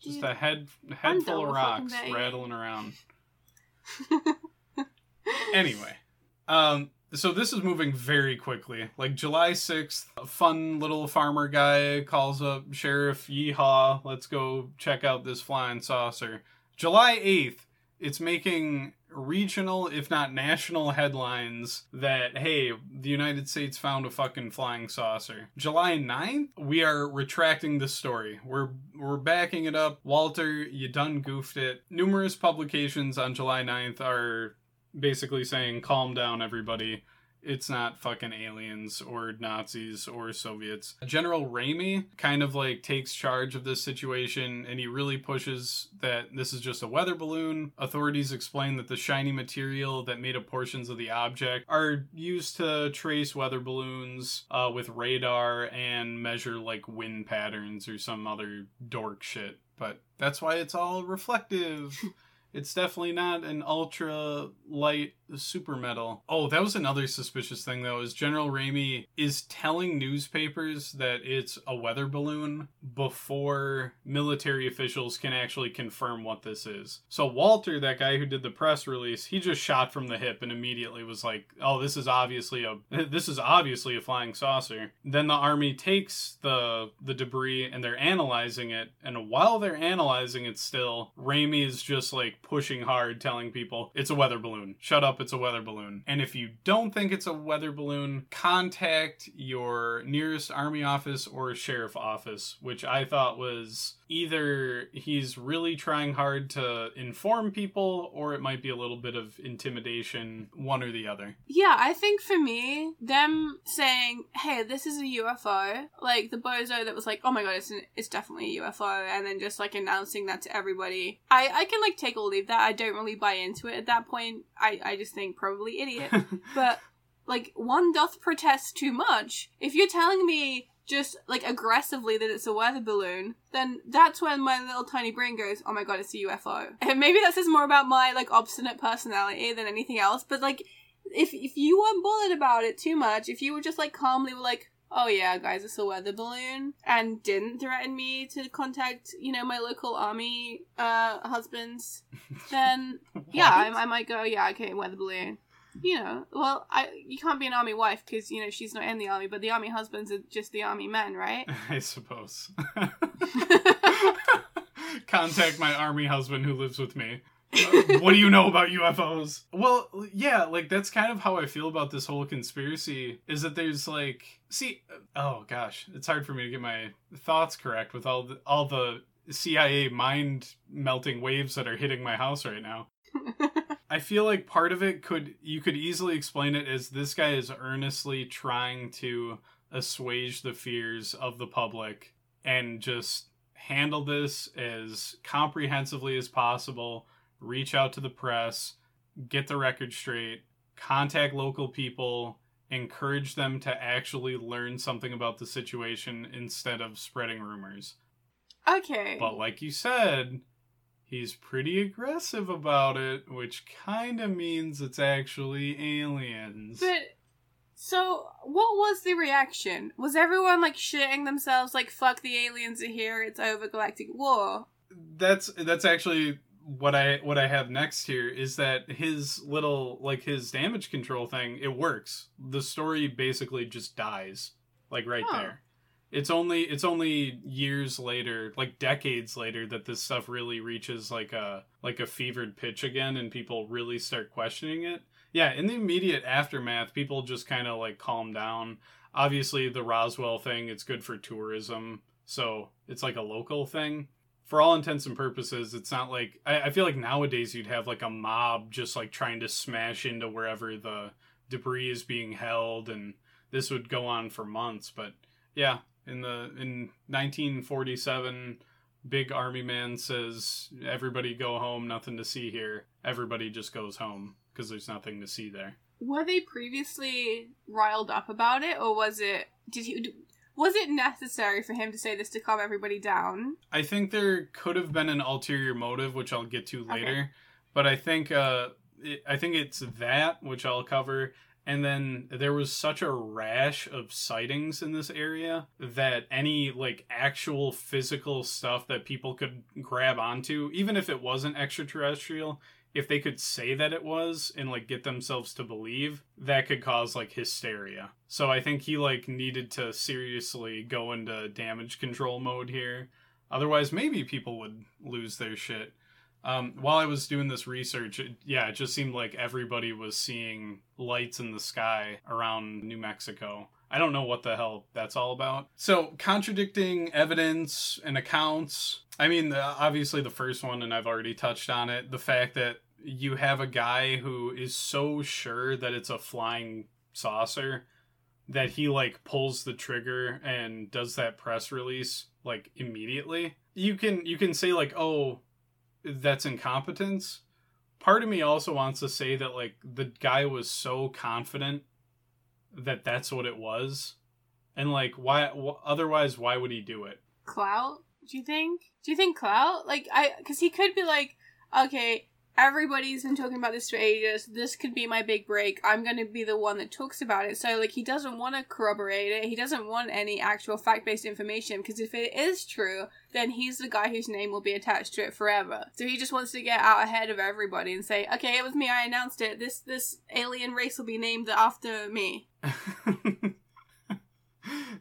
Just Dude, a head head full of rocks rattling around. anyway, um, so this is moving very quickly. Like July 6th, a fun little farmer guy calls up Sheriff Yeehaw, let's go check out this flying saucer. July 8th, it's making regional, if not national headlines that, hey, the United States found a fucking flying saucer. July 9th, we are retracting the story. We're we're backing it up. Walter, you done goofed it. Numerous publications on July 9th are basically saying, calm down, everybody. It's not fucking aliens or Nazis or Soviets. General Ramey kind of like takes charge of this situation and he really pushes that this is just a weather balloon. Authorities explain that the shiny material that made up portions of the object are used to trace weather balloons uh, with radar and measure like wind patterns or some other dork shit. But that's why it's all reflective. It's definitely not an ultra light super metal. Oh, that was another suspicious thing though, is General Ramey is telling newspapers that it's a weather balloon before military officials can actually confirm what this is. So Walter, that guy who did the press release, he just shot from the hip and immediately was like, "Oh, this is obviously a this is obviously a flying saucer." Then the army takes the the debris and they're analyzing it, and while they're analyzing it still, Ramey is just like pushing hard telling people, "It's a weather balloon. Shut up, it's a weather balloon." And if you don't think it's a weather balloon, contact your nearest army office or sheriff office, which I thought was either he's really trying hard to inform people or it might be a little bit of intimidation, one or the other. Yeah, I think for me, them saying, "Hey, this is a UFO," like the bozo that was like, "Oh my god, it's an, it's definitely a UFO," and then just like announcing that to everybody. I I can like take or leave that. I don't really buy into it at that point. I I just think probably idiot. but like one doth protest too much. If you're telling me just like aggressively that it's a weather balloon, then that's when my little tiny brain goes, "Oh my god, it's a UFO." And maybe that says more about my like obstinate personality than anything else. But like, if if you weren't bothered about it too much, if you were just like calmly were like. Oh yeah, guys, it's a weather balloon, and didn't threaten me to contact, you know, my local army uh husbands. Then yeah, I, I might go. Yeah, okay, weather balloon. You know, well, I you can't be an army wife because you know she's not in the army, but the army husbands are just the army men, right? I suppose. Contact my army husband who lives with me. Uh, what do you know about UFOs? Well, yeah, like that's kind of how I feel about this whole conspiracy is that there's like see oh gosh, it's hard for me to get my thoughts correct with all the all the CIA mind melting waves that are hitting my house right now. I feel like part of it could you could easily explain it as this guy is earnestly trying to assuage the fears of the public and just handle this as comprehensively as possible, reach out to the press, get the record straight, contact local people, encourage them to actually learn something about the situation instead of spreading rumors. okay. But like you said, he's pretty aggressive about it, which kind of means it's actually aliens. But so, what was the reaction? Was everyone like shitting themselves, like "fuck the aliens are here, it's over galactic war"? that's that's actually what I what I have next here is that his little like his damage control thing it works. The story basically just dies like right Huh. there. It's only it's only years later, like decades later that this stuff really reaches like a like a fevered pitch again and people really start questioning it. Yeah, in the immediate aftermath, people just kind of like calm down. Obviously, the Roswell thing, it's good for tourism, so it's like a local thing for all intents and purposes, it's not like I, I feel like nowadays you'd have like a mob just like trying to smash into wherever the debris is being held, and this would go on for months. But yeah, in the in 1947, big army man says, "Everybody go home. Nothing to see here." Everybody just goes home because there's nothing to see there. Were they previously riled up about it, or was it? Did he? Was it necessary for him to say this to calm everybody down? I think there could have been an ulterior motive, which I'll get to later. Okay. But I think uh, it, I think it's that which I'll cover, and then there was such a rash of sightings in this area that any like actual physical stuff that people could grab onto, even if it wasn't extraterrestrial, if they could say that it was and like get themselves to believe, that could cause like hysteria. So I think he like needed to seriously go into damage control mode here. Otherwise, maybe people would lose their shit. Um, while I was doing this research, it, yeah, it just seemed like everybody was seeing lights in the sky around New Mexico. I don't know what the hell that's all about. So, contradicting evidence and accounts. I mean, the, obviously, the first one, and I've already touched on it the fact that you have a guy who is so sure that it's a flying saucer that he like pulls the trigger and does that press release like immediately you can you can say like oh that's incompetence part of me also wants to say that like the guy was so confident that that's what it was and like why wh- otherwise why would he do it Clout? Do you think? Do you think clout? Like I, because he could be like, okay, everybody's been talking about this for ages. This could be my big break. I'm going to be the one that talks about it. So like, he doesn't want to corroborate it. He doesn't want any actual fact based information because if it is true, then he's the guy whose name will be attached to it forever. So he just wants to get out ahead of everybody and say, okay, it was me. I announced it. This this alien race will be named after me.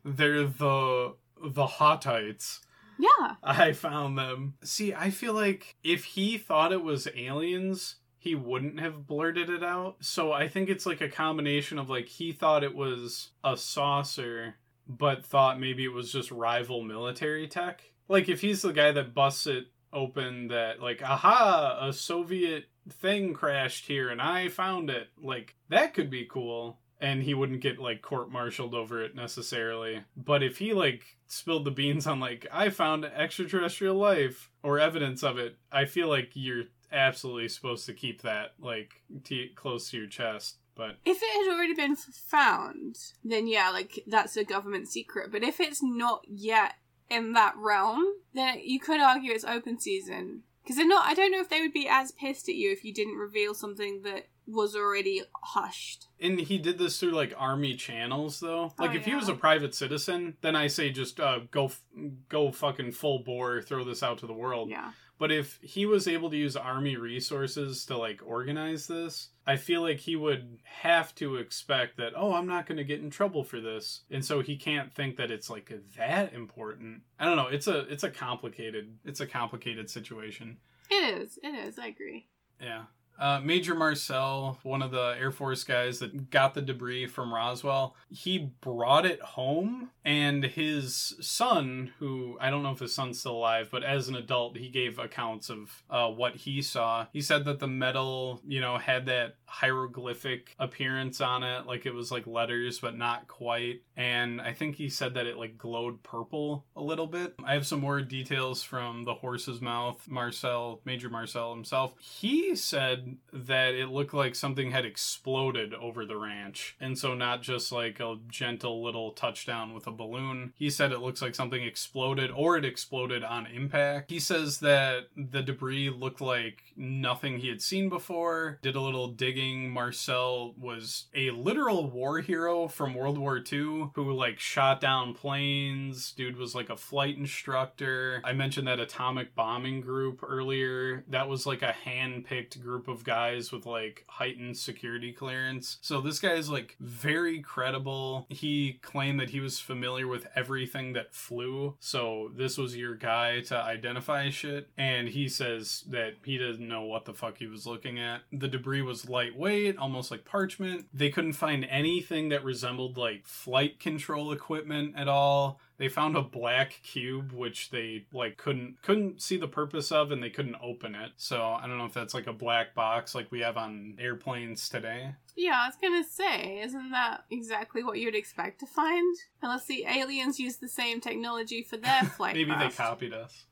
they're the the Hottites. Yeah. I found them. See, I feel like if he thought it was aliens, he wouldn't have blurted it out. So I think it's like a combination of like he thought it was a saucer, but thought maybe it was just rival military tech. Like if he's the guy that busts it open that like aha a soviet thing crashed here and i found it like that could be cool and he wouldn't get like court martialed over it necessarily. But if he like spilled the beans on like I found extraterrestrial life or evidence of it, I feel like you're absolutely supposed to keep that like t- close to your chest. But If it had already been found, then yeah, like that's a government secret. But if it's not yet in that realm, then you could argue it's open season. Because they're not. I don't know if they would be as pissed at you if you didn't reveal something that was already hushed. and he did this through like army channels though. Like Oh, if he was a private citizen, then I say just uh, go f- go fucking full bore, throw this out to the world. Yeah. But if he was able to use army resources to like organize this, I feel like he would have to expect that, oh, I'm not going to get in trouble for this. And so he can't think that it's like that important. I don't know, it's a it's a complicated it's a complicated situation. It is. It is. I agree. Yeah. Uh, Major Marcel, one of the Air Force guys that got the debris from Roswell, he brought it home, and his son, who I don't know if his son's still alive, but as an adult, he gave accounts of uh, what he saw. He said that the metal, you know, had that hieroglyphic appearance on it, like it was like letters, but not quite. And I think he said that it like glowed purple a little bit. I have some more details from the horse's mouth. Marcel, Major Marcel himself, he said that it looked like something had exploded over the ranch. And so not just like a gentle little touchdown with a balloon. He said it looks like something exploded or it exploded on impact. He says that the debris looked like nothing he had seen before. Did a little digging. Marcel was a literal war hero from World War II who like shot down planes. Dude was like a flight instructor. I mentioned that atomic bombing group earlier. That was like a hand-picked group of guys with like heightened security clearance. So this guy is like very credible. He claimed that he was familiar with everything that flew. So this was your guy to identify shit. And he says that he doesn't know what the fuck he was looking at. The debris was lightweight, almost like parchment. They couldn't find anything that resembled like flight control equipment at all. They found a black cube which they like couldn't couldn't see the purpose of and they couldn't open it. So I don't know if that's like a black box like we have on airplanes today. Yeah, I was gonna say, isn't that exactly what you'd expect to find? Unless the aliens use the same technology for their flight. Maybe craft. they copied us.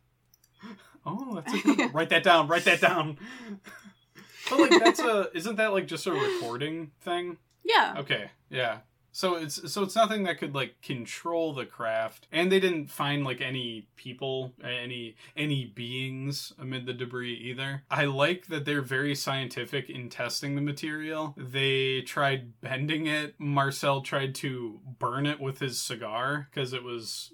Oh, that's a good write that down. Write that down. but like that's a isn't that like just a recording thing? Yeah. Okay, yeah. So it's so it's nothing that could like control the craft, and they didn't find like any people, any any beings amid the debris either. I like that they're very scientific in testing the material. They tried bending it. Marcel tried to burn it with his cigar because it was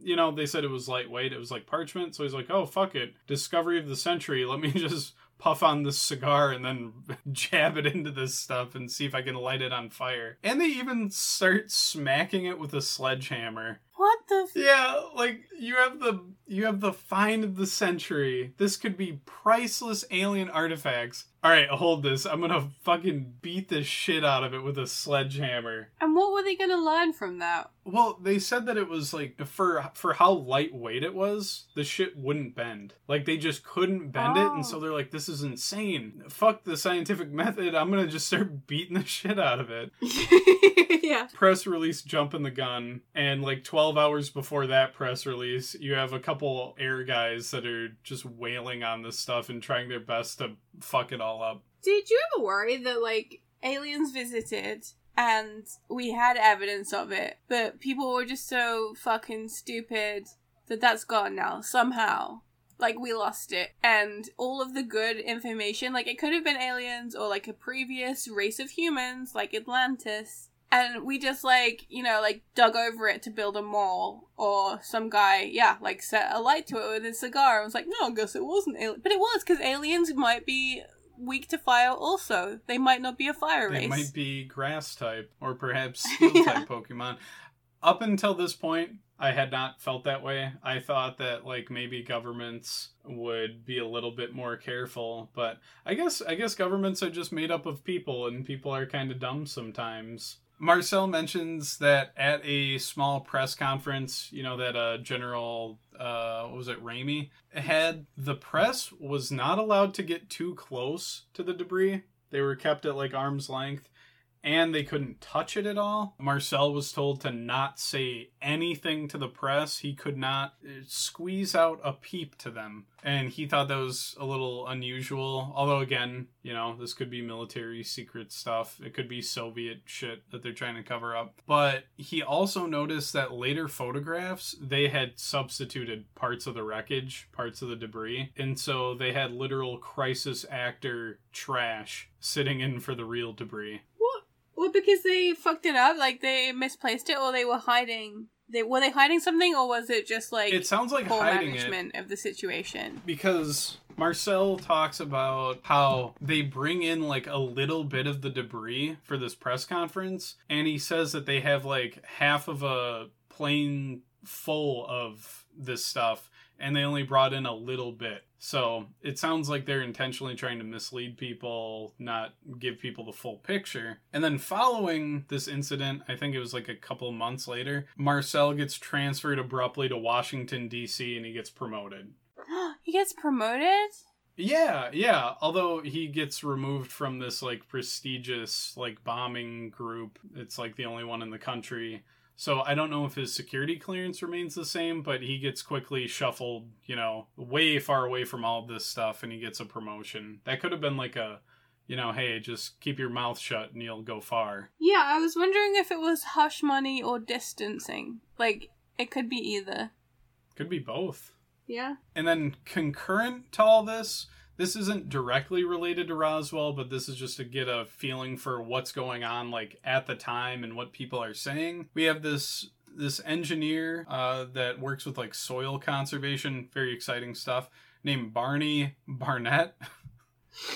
you know, they said it was lightweight. It was like parchment. So he's like, oh, fuck it. Discovery of the century. Let me just puff on this cigar and then jab it into this stuff and see if I can light it on fire. And they even start smacking it with a sledgehammer. What the? F- Yeah, like you have the you have the find of the century. This could be priceless alien artifacts. All right, hold this. I'm gonna fucking beat the shit out of it with a sledgehammer. and what were they gonna learn from that? Well, they said that it was like for for how lightweight it was, the shit wouldn't bend. Like they just couldn't bend it, and so Oh. they're like, "This is insane. Fuck the scientific method. I'm gonna just start beating the shit out of it." yeah. Press release, jumping the gun, and like 12 hours before that press release, you have a couple air guys that are just wailing on this stuff and trying their best to fuck it all up. Did you ever worry that like aliens visited and we had evidence of it, but people were just so fucking stupid that that's gone now somehow? Like we lost it, and all of the good information, like it could have been aliens or like a previous race of humans, like Atlantis, and we just like you know like dug over it to build a mall, or some guy, yeah, like set a light to it with his cigar. and was like, no, I guess it wasn't alien, but it was because aliens might be weak to fire also. They might not be a fire race. They race. might be grass type or perhaps steel Yeah. type Pokemon. Up until this point, I had not felt that way. I thought that like maybe governments would be a little bit more careful, but I guess I guess governments are just made up of people and people are kind of dumb sometimes. Marcel mentions that at a small press conference, you know, that uh, General, uh, what was it, Ramey had, the press was not allowed to get too close to the debris. They were kept at like arm's length and they couldn't touch it at all. Marcel was told to not say anything to the press. He could not uh, squeeze out a peep to them. And he thought that was a little unusual. Although, again, you know, this could be military secret stuff. It could be Soviet shit that they're trying to cover up. But he also noticed that later photographs, they had substituted parts of the wreckage, parts of the debris. And so they had literal crisis actor trash sitting in for the real debris. Well, because they fucked it up, like they misplaced it, or they were hiding. They were they hiding something, or was it just like It sounds like poor hiding it management of the situation? because Marcel talks about how they bring in like a little bit of the debris for this press conference, and he says that they have like half of a plane full of this stuff, and they only brought in a little bit. So it sounds like they're intentionally trying to mislead people, not give people the full picture. And then following this incident, I think it was like a couple months later, Marcel gets transferred abruptly to Washington, D.C., and he gets promoted. he gets promoted. Yeah, yeah. Although he gets removed from this like prestigious like bombing group, it's like the only one in the country. So I don't know if his security clearance remains the same, but he gets quickly shuffled, you know, way far away from all this stuff and he gets a promotion. That could have been like a, you know, hey, just keep your mouth shut and you'll go far. Yeah, I was wondering if it was hush money or distancing. Like it could be either. Could be both. Yeah. And then concurrent to all this, this isn't directly related to Roswell, but this is just to get a feeling for what's going on like at the time and what people are saying. We have this this engineer uh, that works with like soil conservation, very exciting stuff, named Barney Barnett.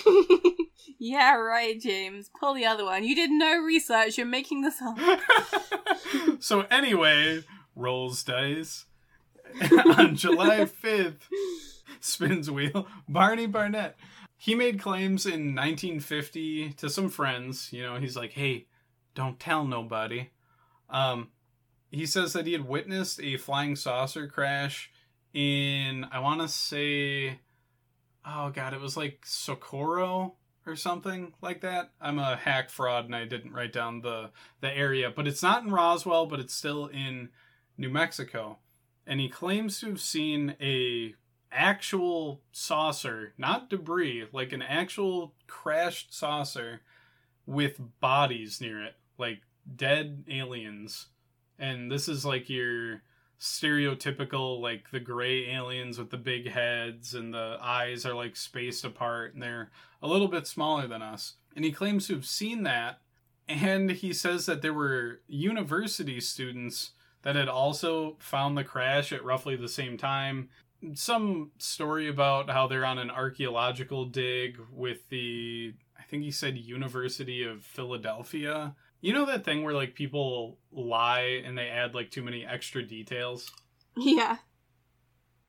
yeah, right, James. Pull the other one. You did no research. You're making this up. so anyway, rolls dice on July 5th. spins wheel. Barney Barnett. He made claims in 1950 to some friends. You know, he's like, "Hey, don't tell nobody." Um, he says that he had witnessed a flying saucer crash in I want to say oh god, it was like Socorro or something like that. I'm a hack fraud and I didn't write down the the area, but it's not in Roswell, but it's still in New Mexico. And he claims to have seen a actual saucer, not debris, like an actual crashed saucer with bodies near it, like dead aliens. And this is like your stereotypical like the gray aliens with the big heads and the eyes are like spaced apart and they're a little bit smaller than us. And he claims to have seen that and he says that there were university students that had also found the crash at roughly the same time. Some story about how they're on an archaeological dig with the I think he said University of Philadelphia you know that thing where like people lie and they add like too many extra details? Yeah.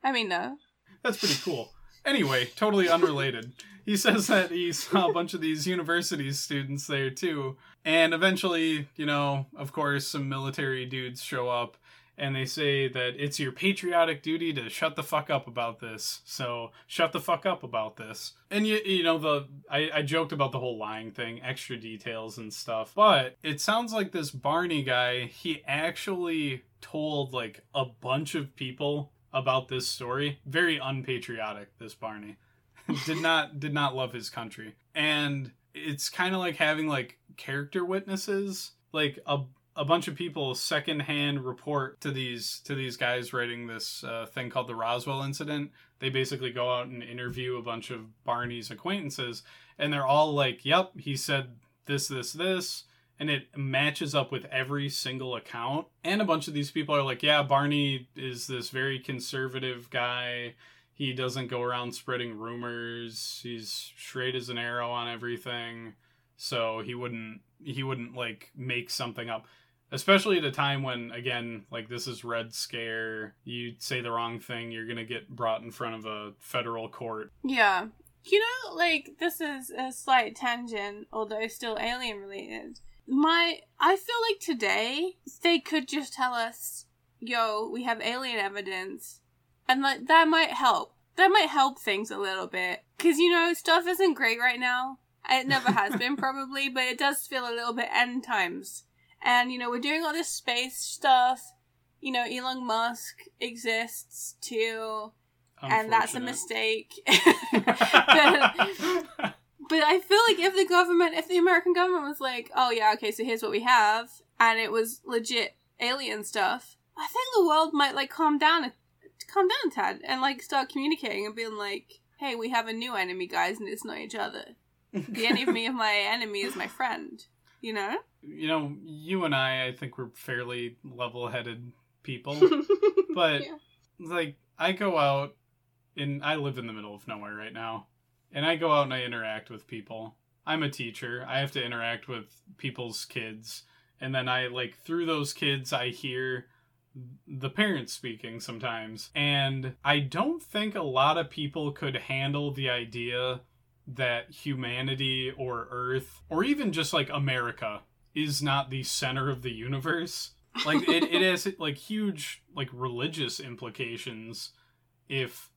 I mean, no. That's pretty cool. Anyway, totally unrelated. he says that he saw a bunch of these university students there too. And eventually, you know, of course, some military dudes show up and they say that it's your patriotic duty to shut the fuck up about this. So shut the fuck up about this. And you, you know the I, I joked about the whole lying thing, extra details and stuff. But it sounds like this Barney guy, he actually told like a bunch of people about this story. Very unpatriotic, this Barney. did not did not love his country. And it's kind of like having like character witnesses. Like a a bunch of people secondhand report to these to these guys writing this uh, thing called the Roswell incident. They basically go out and interview a bunch of Barney's acquaintances, and they're all like, "Yep, he said this, this, this." And it matches up with every single account. And a bunch of these people are like, yeah, Barney is this very conservative guy. He doesn't go around spreading rumors. He's straight as an arrow on everything. So he wouldn't he wouldn't like make something up especially at a time when again like this is red scare. You say the wrong thing you're gonna get brought in front of a federal court. Yeah. You know like this is a slight tangent although still alien related. My i feel like today they could just tell us yo we have alien evidence and like that might help. That might help things a little bit. Because you know stuff isn't great right now. It never has been probably but it does feel a little bit end times and, you know, we're doing all this space stuff. You know, Elon Musk exists too. And that's a mistake. but, but I feel like if the government, if the American government was like, oh yeah, okay, so here's what we have, and it was legit alien stuff, I think the world might like calm down, calm down, Tad, and like start communicating and being like, hey, we have a new enemy, guys, and it's not each other. The enemy of my enemy is my friend. You know? you know, you and I, I think we're fairly level-headed people, but yeah. like I go out and I live in the middle of nowhere right now, and I go out and I interact with people. I'm a teacher. I have to interact with people's kids, and then I like through those kids, I hear the parents speaking sometimes, and I don't think a lot of people could handle the idea that humanity or Earth or even just like America is not the center of the universe. Like it, it has like huge like religious implications if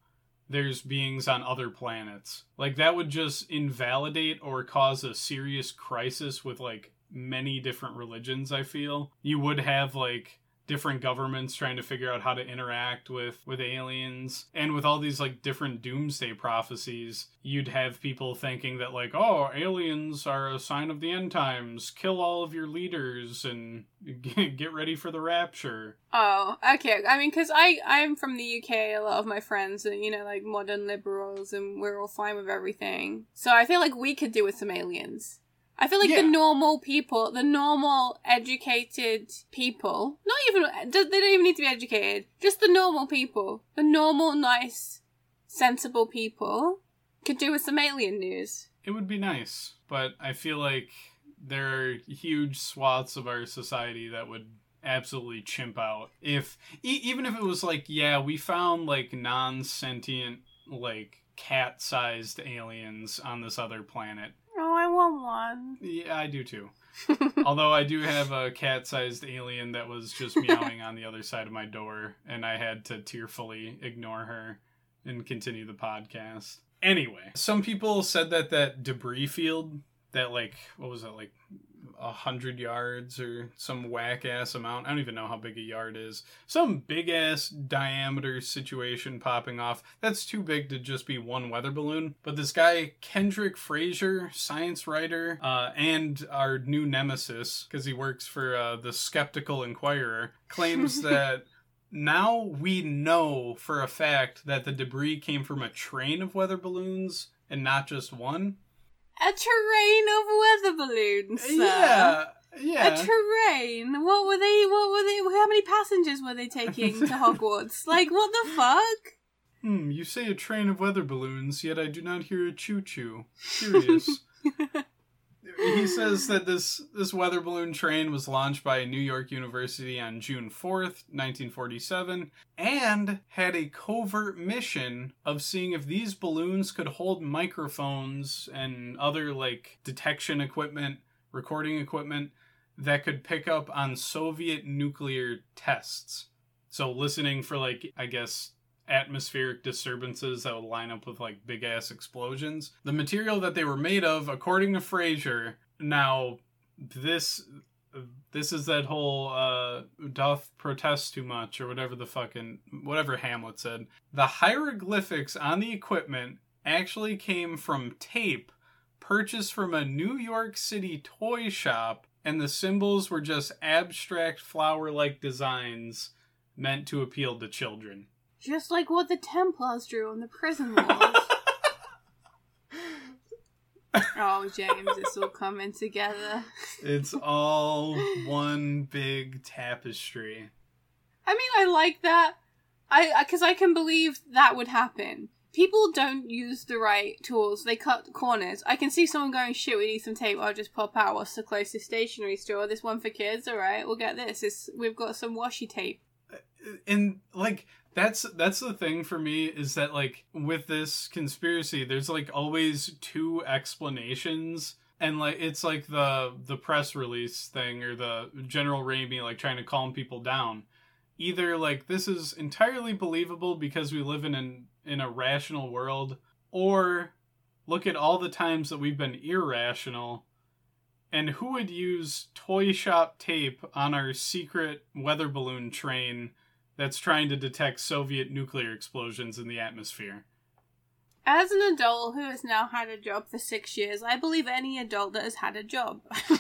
there's beings on other planets. Like that would just invalidate or cause a serious crisis with like many different religions, I feel. You would have like different governments trying to figure out how to interact with with aliens. And with all these like different doomsday prophecies you'd have people thinking that like oh aliens are a sign of the end times. Kill all of your leaders and get ready for the rapture. Oh okay. I mean because i i'm from the uk a lot of my friends are you know like modern liberals and we're all fine with everything. So i feel like we could do with some aliens I feel like yeah. the normal people, the normal educated people, not even, they don't even need to be educated, just the normal people, the normal, nice, sensible people could do with some alien news. It would be nice, but I feel like there are huge swaths of our society that would absolutely chimp out if e- even if it was like yeah we found like non-sentient like cat-sized aliens on this other planet Oh, I want one. Yeah, I do too. Although I do have a cat-sized alien that was just meowing on the other side of my door, and I had to tearfully ignore her and continue the podcast. Anyway, some people said that that debris field, that like what was it like a hundred yards or some whack ass amount. I don't even know how big a yard is. Some big ass diameter situation popping off. That's too big to just be one weather balloon. But this guy, Kendrick Frazier, science writer, uh, and our new nemesis, because he works for uh, the Skeptical Inquirer, claims that. Now we know for a fact that the debris came from a train of weather balloons and not just one. A train of weather balloons. Sir. Yeah, yeah. A train. What were they? What were they? How many passengers were they taking to Hogwarts? like, what the fuck? Hmm, you say a train of weather balloons, yet I do not hear a choo choo. Curious. he says that this this weather balloon train was launched by New York University on June 4th, 1947, and had a covert mission of seeing if these balloons could hold microphones and other like detection equipment, recording equipment that could pick up on Soviet nuclear tests. So listening for like I guess atmospheric disturbances that would line up with like big ass explosions. The material that they were made of, according to Frazier, now this this is that whole uh doth protest too much or whatever the fucking whatever Hamlet said. The hieroglyphics on the equipment actually came from tape purchased from a New York City toy shop and the symbols were just abstract flower like designs meant to appeal to children. Just like what the Templars drew on the prison walls. oh, James, it's all coming together. It's all one big tapestry. I mean, I like that. I because I can believe that would happen. People don't use the right tools. They cut corners. I can see someone going, "Shit, we need some tape." I'll just pop out. What's the closest stationery store? This one for kids. All right, we'll get this. It's, we've got some washi tape. And like that's that's the thing for me is that like with this conspiracy there's like always two explanations. And like it's like the the press release thing or the general Ramey like trying to calm people down. Either like this is entirely believable because we live in an in a rational world or look at all the times that we've been irrational. And who would use toy shop tape on our secret weather balloon train that's trying to detect Soviet nuclear explosions in the atmosphere. As an adult who has now had a job for six years, I believe any adult that has had a job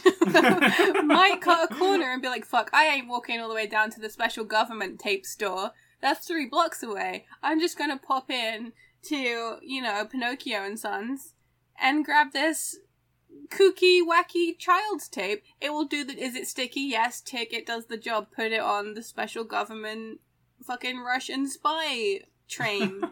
might cut a corner and be like, fuck, I ain't walking all the way down to the special government tape store. That's three blocks away. I'm just gonna pop in to, you know, Pinocchio and Sons and grab this kooky, wacky child's tape. It will do the. Is it sticky? Yes. Tick. It does the job. Put it on the special government fucking Russian spy train.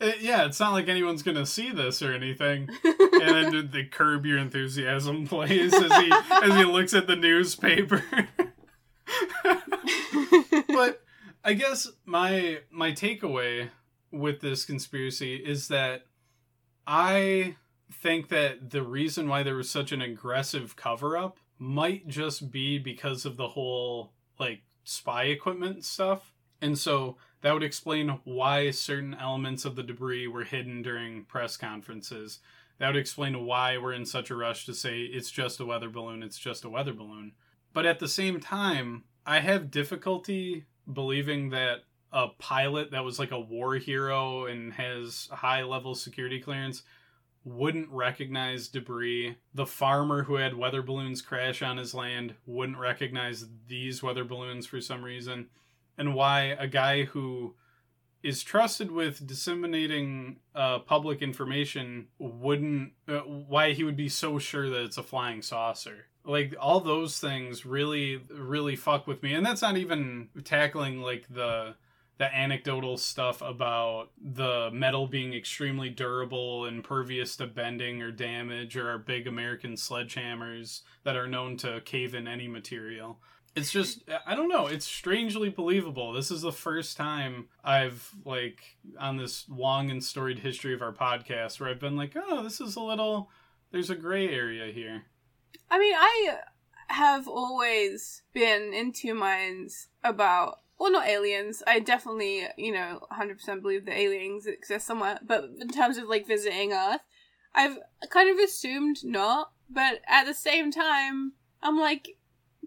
It, yeah, it's not like anyone's gonna see this or anything. and then the curb your enthusiasm plays as he as he looks at the newspaper. but I guess my my takeaway with this conspiracy is that I think that the reason why there was such an aggressive cover up might just be because of the whole like spy equipment stuff. And so that would explain why certain elements of the debris were hidden during press conferences. That would explain why we're in such a rush to say it's just a weather balloon, it's just a weather balloon. But at the same time, I have difficulty believing that a pilot that was like a war hero and has high level security clearance wouldn't recognize debris. The farmer who had weather balloons crash on his land wouldn't recognize these weather balloons for some reason. And why a guy who is trusted with disseminating uh, public information wouldn't, uh, why he would be so sure that it's a flying saucer. Like all those things really, really fuck with me. And that's not even tackling like the the anecdotal stuff about the metal being extremely durable and impervious to bending or damage or our big American sledgehammers that are known to cave in any material. It's just I don't know, it's strangely believable. This is the first time I've like on this long and storied history of our podcast where I've been like, "Oh, this is a little there's a gray area here." I mean, I have always been in two minds about well, not aliens. I definitely, you know, 100% believe that aliens exist somewhere. But in terms of like visiting Earth, I've kind of assumed not. But at the same time, I'm like,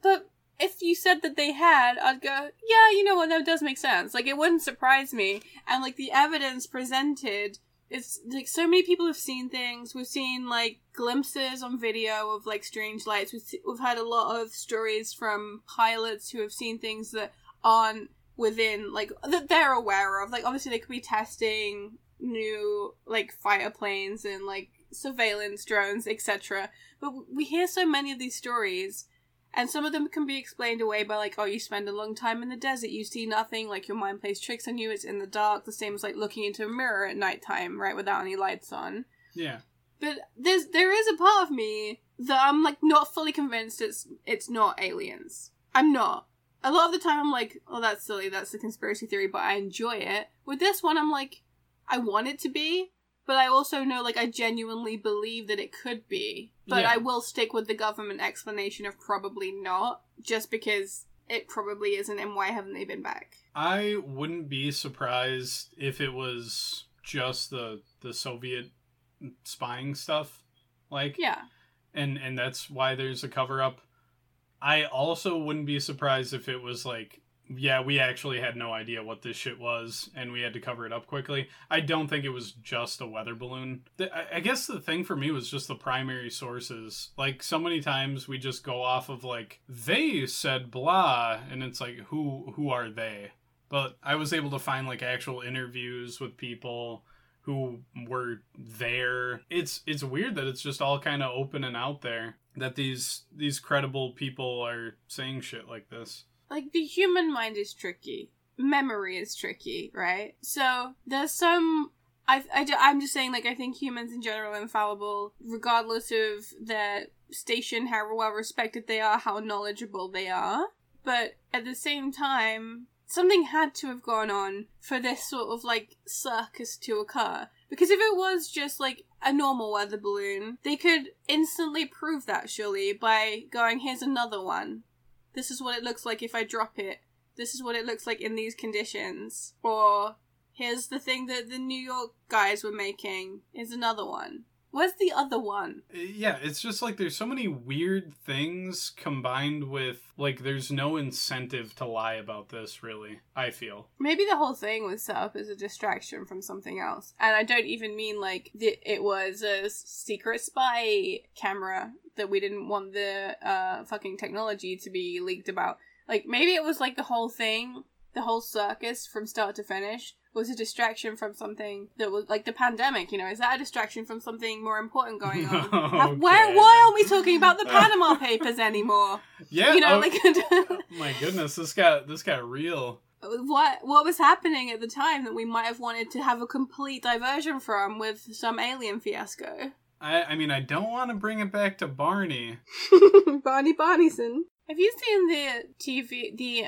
but if you said that they had, I'd go, yeah, you know what, that does make sense. Like, it wouldn't surprise me. And like the evidence presented it's like so many people have seen things. We've seen like glimpses on video of like strange lights. We've, we've had a lot of stories from pilots who have seen things that aren't within like that they're aware of. Like obviously they could be testing new like fighter planes and like surveillance drones, etc. But we hear so many of these stories and some of them can be explained away by like, oh, you spend a long time in the desert, you see nothing, like your mind plays tricks on you, it's in the dark, the same as like looking into a mirror at nighttime, right, without any lights on. Yeah. But there's there is a part of me that I'm like not fully convinced it's it's not aliens. I'm not. A lot of the time I'm like, oh that's silly, that's a conspiracy theory, but I enjoy it. With this one I'm like, I want it to be, but I also know like I genuinely believe that it could be. But Yeah. I will stick with the government explanation of probably not, just because it probably isn't and why haven't they been back? I wouldn't be surprised if it was just the the Soviet spying stuff, like Yeah. and and that's why there's a cover up. I also wouldn't be surprised if it was like, yeah, we actually had no idea what this shit was, and we had to cover it up quickly. I don't think it was just a weather balloon. I guess the thing for me was just the primary sources. Like so many times we just go off of like they said blah, and it's like who who are they? But I was able to find like actual interviews with people who were there. It's it's weird that it's just all kind of open and out there that these these credible people are saying shit like this. like the human mind is tricky. Memory is tricky right? So there's some I, I, i'm just saying like i think humans in general are infallible regardless of their station how well respected they are how knowledgeable they are. But at the same time something had to have gone on for this sort of like circus to occur. Because if it was just like a normal weather balloon they could instantly prove that surely by going here's another one this is what it looks like if I drop it. This is what it looks like in these conditions. Or here's the thing that the New York guys were making. Here's another one. Where's the other one? Yeah, it's just like there's so many weird things combined with like there's no incentive to lie about this really. I feel. Maybe the whole thing was set up as a distraction from something else. And I don't even mean like the, it was a secret spy camera that we didn't want the uh, fucking technology to be leaked about. Like maybe it was like the whole thing, the whole circus from start to finish was a distraction from something that was like the pandemic, you know, is that a distraction from something more important going on? Have- Where why aren't we talking about the Panama Papers anymore? Yeah. You know, oh, like my goodness, this got this got real. what what was happening at the time that we might have wanted to have a complete diversion from with some alien fiasco. I I mean I don't want to bring it back to Barney. Barney Barneyson. Have you seen the TV the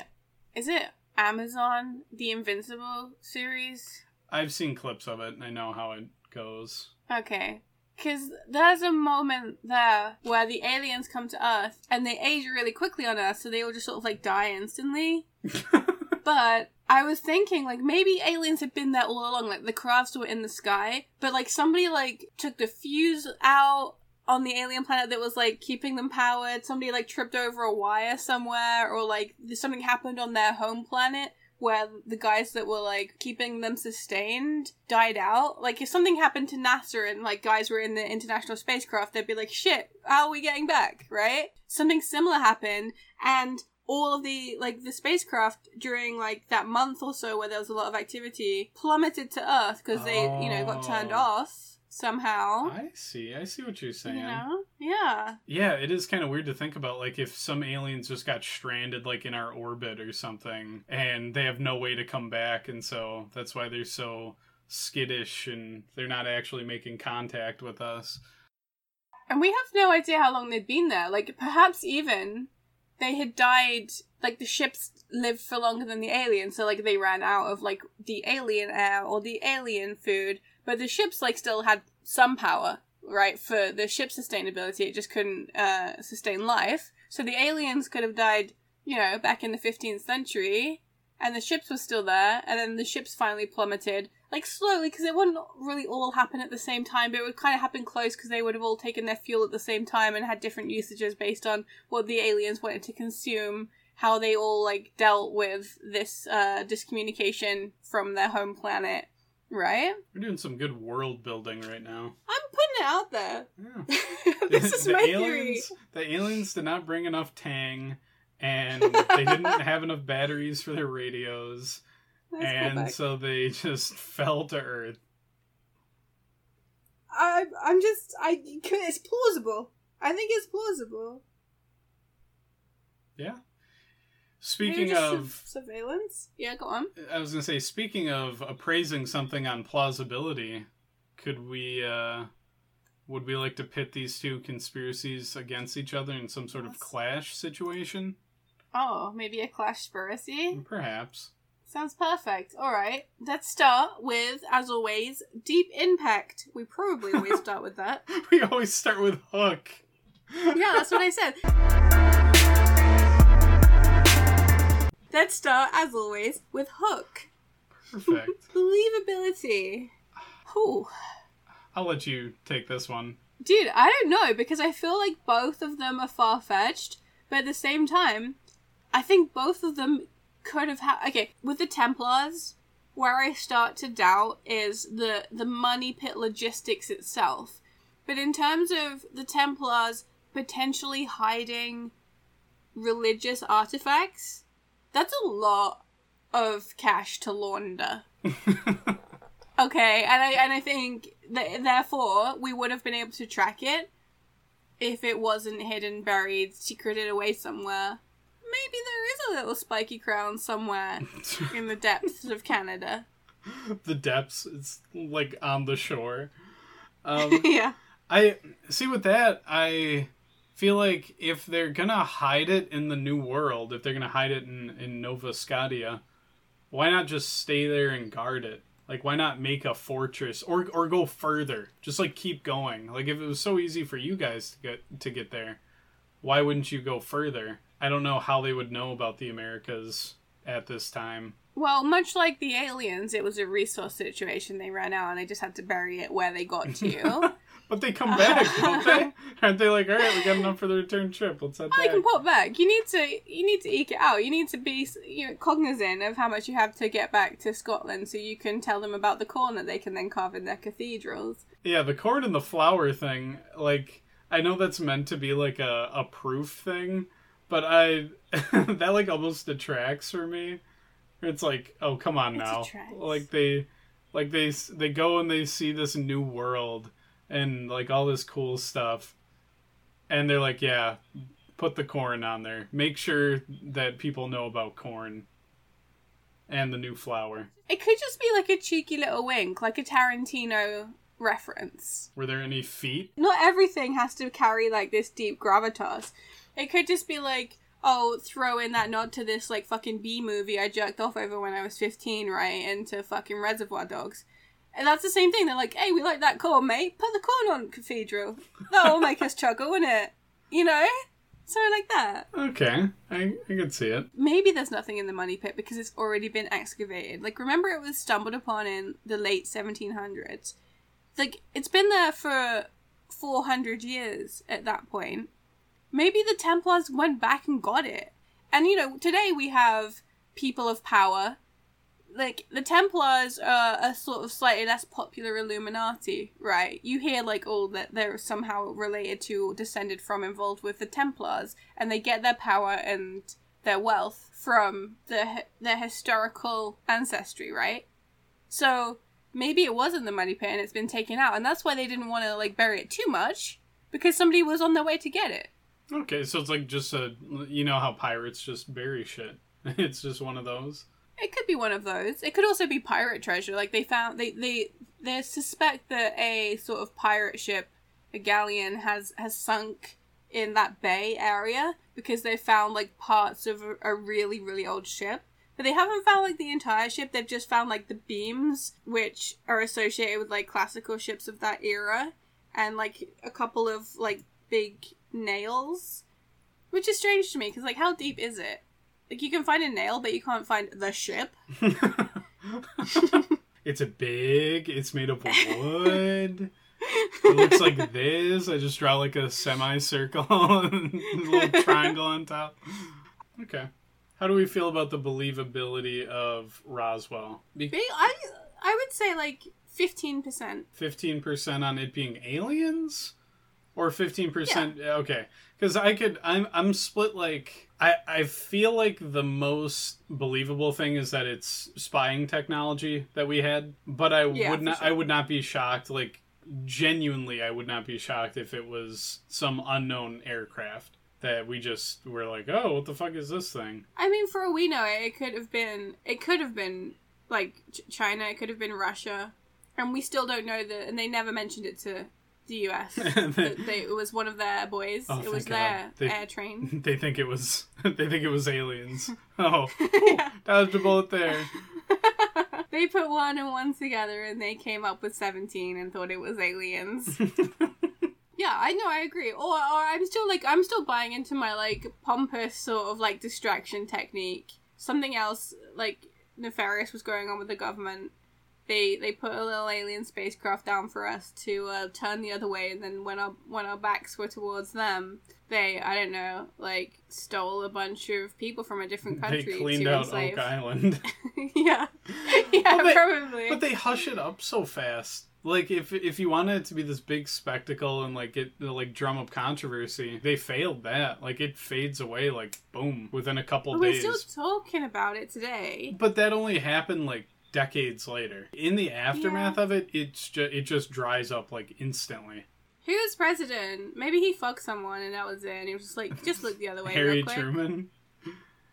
is it Amazon The Invincible series? I've seen clips of it and I know how it goes. Okay. Because there's a moment there where the aliens come to Earth and they age really quickly on Earth, so they will just sort of like die instantly. But I was thinking, like, maybe aliens had been there all along, like, the crafts were in the sky, but, like, somebody, like, took the fuse out on the alien planet that was, like, keeping them powered. Somebody, like, tripped over a wire somewhere, or, like, something happened on their home planet where the guys that were, like, keeping them sustained died out. Like, if something happened to NASA and, like, guys were in the international spacecraft, they'd be like, shit, how are we getting back, right? Something similar happened, and all of the like the spacecraft during like that month or so where there was a lot of activity plummeted to earth because they you know got turned Oh. off somehow I see. I see what you're saying. you know yeah Yeah, it is kind of weird to think about like if some aliens just got stranded like in our orbit or something and they have no way to come back and so that's why they're so skittish and they're not actually making contact with us. and we have no idea how long they'd been there like perhaps even they had died like the ships lived for longer than the aliens so like they ran out of like the alien air or the alien food but the ships like still had some power right? For the ship sustainability, it just couldn't uh, sustain life. So the aliens could have died, you know, back in the 15th century, and the ships were still there, and then the ships finally plummeted, like slowly, because it wouldn't really all happen at the same time, but it would kind of happen close because they would have all taken their fuel at the same time and had different usages based on what the aliens wanted to consume how they all like dealt with this uh discommunication from their home planet right We're doing some good world building right now. i'm putting it out there Yeah. this is the my aliens, The aliens did not bring enough tang, and they didn't have enough batteries for their radios, theory and so they just fell to Earth. I, i'm just i it's plausible i think it's plausible Yeah. Speaking of, sur- surveillance yeah go on I was gonna say, speaking of appraising something on plausibility, could we, uh, would we like to pit these two conspiracies against each other in some sort of clash situation? oh maybe a clash conspiracy Perhaps. Sounds perfect. All right, let's start with, as always, Deep Impact. We probably always start with that. We always start with Hook. Yeah, that's what I said. Let's start, as always, with Hook. Perfect. Believability. Whew. I'll let you take this one. Dude, I don't know because I feel like both of them are far fetched, but at the same time, I think both of them could have had. Okay, with the Templars, where I start to doubt is the the money pit logistics itself. But in terms of the Templars potentially hiding religious artifacts, that's a lot of cash to launder. Okay, and I and I think that therefore we would have been able to track it if it wasn't hidden, buried, secreted away somewhere. Maybe there is a little spiky crown somewhere in the depths of Canada. the depths. It's like on the shore. Um, yeah. I see with that. I feel like if they're gonna hide it in the new world, if they're gonna hide it in in Nova Scotia, why not just stay there and guard it? Like, why not make a fortress or or go further? Just like keep going. Like, if it was so easy for you guys to get to get there, why wouldn't you go further? I don't know how they would know about the Americas at this time. Well, much like the aliens, it was a resource situation. They ran out and they just had to bury it where they got to. But they come back, don't they? Aren't they like, all right, we got enough for the return trip. Let's head Oh, you back. can pop back. You need to you need to eke it out. You need to be you know, cognizant of how much you have to get back to Scotland, so you can tell them about the corn that they can then carve in their cathedrals. Yeah, the corn and the flower thing, like I know that's meant to be like a, a proof thing, but I that like almost detracts for me. It's like, oh come on It now. Like they like they they go and they see this new world and like all this cool stuff. And they're like, yeah, put the corn on there. Make sure that people know about corn and the new flower. It could just be like a cheeky little wink, like a Tarantino reference. Were there any feet? Not everything has to carry like this deep gravitas. It could just be like, oh, throw in that nod to this like fucking B movie I jerked off over when I was 15, right? Into fucking Reservoir Dogs. And that's the same thing. They're like, hey, we like that corn, mate. Put the corn on Cathedral. That'll make us chuckle, won't it? You know? Something like that. Okay, I, I could see it. Maybe there's nothing in the money pit because it's already been excavated. Like, remember it was stumbled upon in the late 1700s. Like, it's been there for 400 years at that point. Maybe the Templars went back and got it. And, you know, today we have people of power. Like, the Templars are a sort of slightly less popular Illuminati, right? You hear, like, all that they're somehow related to or descended from, involved with the Templars, and they get their power and their wealth from the, their historical ancestry, right? So, maybe it was in the money pit and it's been taken out, and that's why they didn't want to, like, bury it too much, because somebody was on their way to get it. Okay, so it's like just a you know how pirates just bury shit. It's just one of those. It could be one of those. It could also be pirate treasure. Like they found they they they suspect that a sort of pirate ship, a galleon, has has sunk in that bay area because they found like parts of a, a really really old ship. But they haven't found like the entire ship. They've just found like the beams, which are associated with like classical ships of that era. and like a couple of like big nails, which is strange to me because like how deep is it? Like you can find a nail, but you can't find the ship. it's a big. It's made of wood. It looks like this. I just draw like a semicircle and a little triangle on top. Okay. How do we feel about the believability of Roswell? Be- I I would say like fifteen percent. 15% on it being aliens or 15% okay because i could i'm i'm split like i i feel like the most believable thing is that it's spying technology that we had but i Yeah, would not sure. i would not be shocked like genuinely i would not be shocked if it was some unknown aircraft that we just were like oh what the fuck is this thing I mean, for all we know, it could have been it could have been like China. It could have been Russia, and we still don't know that. And they never mentioned it to the U.S. that they, it was one of their boys. Oh, it was their They- air train. they think it was they think it was aliens oh yeah. dodged a bullet there they put one and one together and they came up with 17 and thought it was aliens. yeah, I know, I agree. Or, or I'm still like, I'm still buying into my like pompous sort of like distraction technique. Something else like nefarious was going on with the government. They they put a little alien spacecraft down for us to uh, turn the other way, and then when our when our backs were towards them, they I don't know like stole a bunch of people from a different country they cleaned to out enslave. oak island yeah, yeah, Well, they- probably. But they hush it up so fast. Like if if you wanted it to be this big spectacle and like get like drum up controversy, they failed that. Like it fades away like boom within a couple But we're days. still talking about it today. But that only happened like decades later. In the aftermath of it, it's just it just dries up like instantly. Who was president? Maybe he fucked someone and that was it. And he was just like, just look the other way Harry real quick. Truman.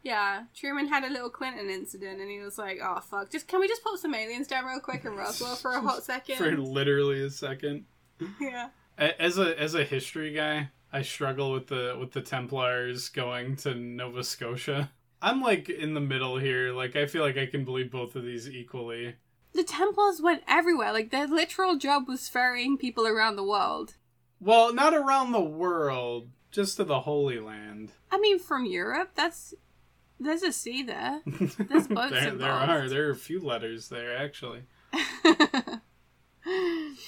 Yeah, Truman had a little Clinton incident and he was like, oh fuck, just can we just put some aliens down real quick in Roswell for a hot second? For literally a second. yeah. As a as a history guy, I struggle with the with the Templars going to Nova Scotia. I'm like in the middle here. Like I feel like I can believe both of these equally. The Templars went everywhere. Like their literal job was ferrying people around the world. Well, not around the world, just to the Holy Land. I mean, from Europe, that's there's a sea there. There's boats there, there are there are a few letters there actually.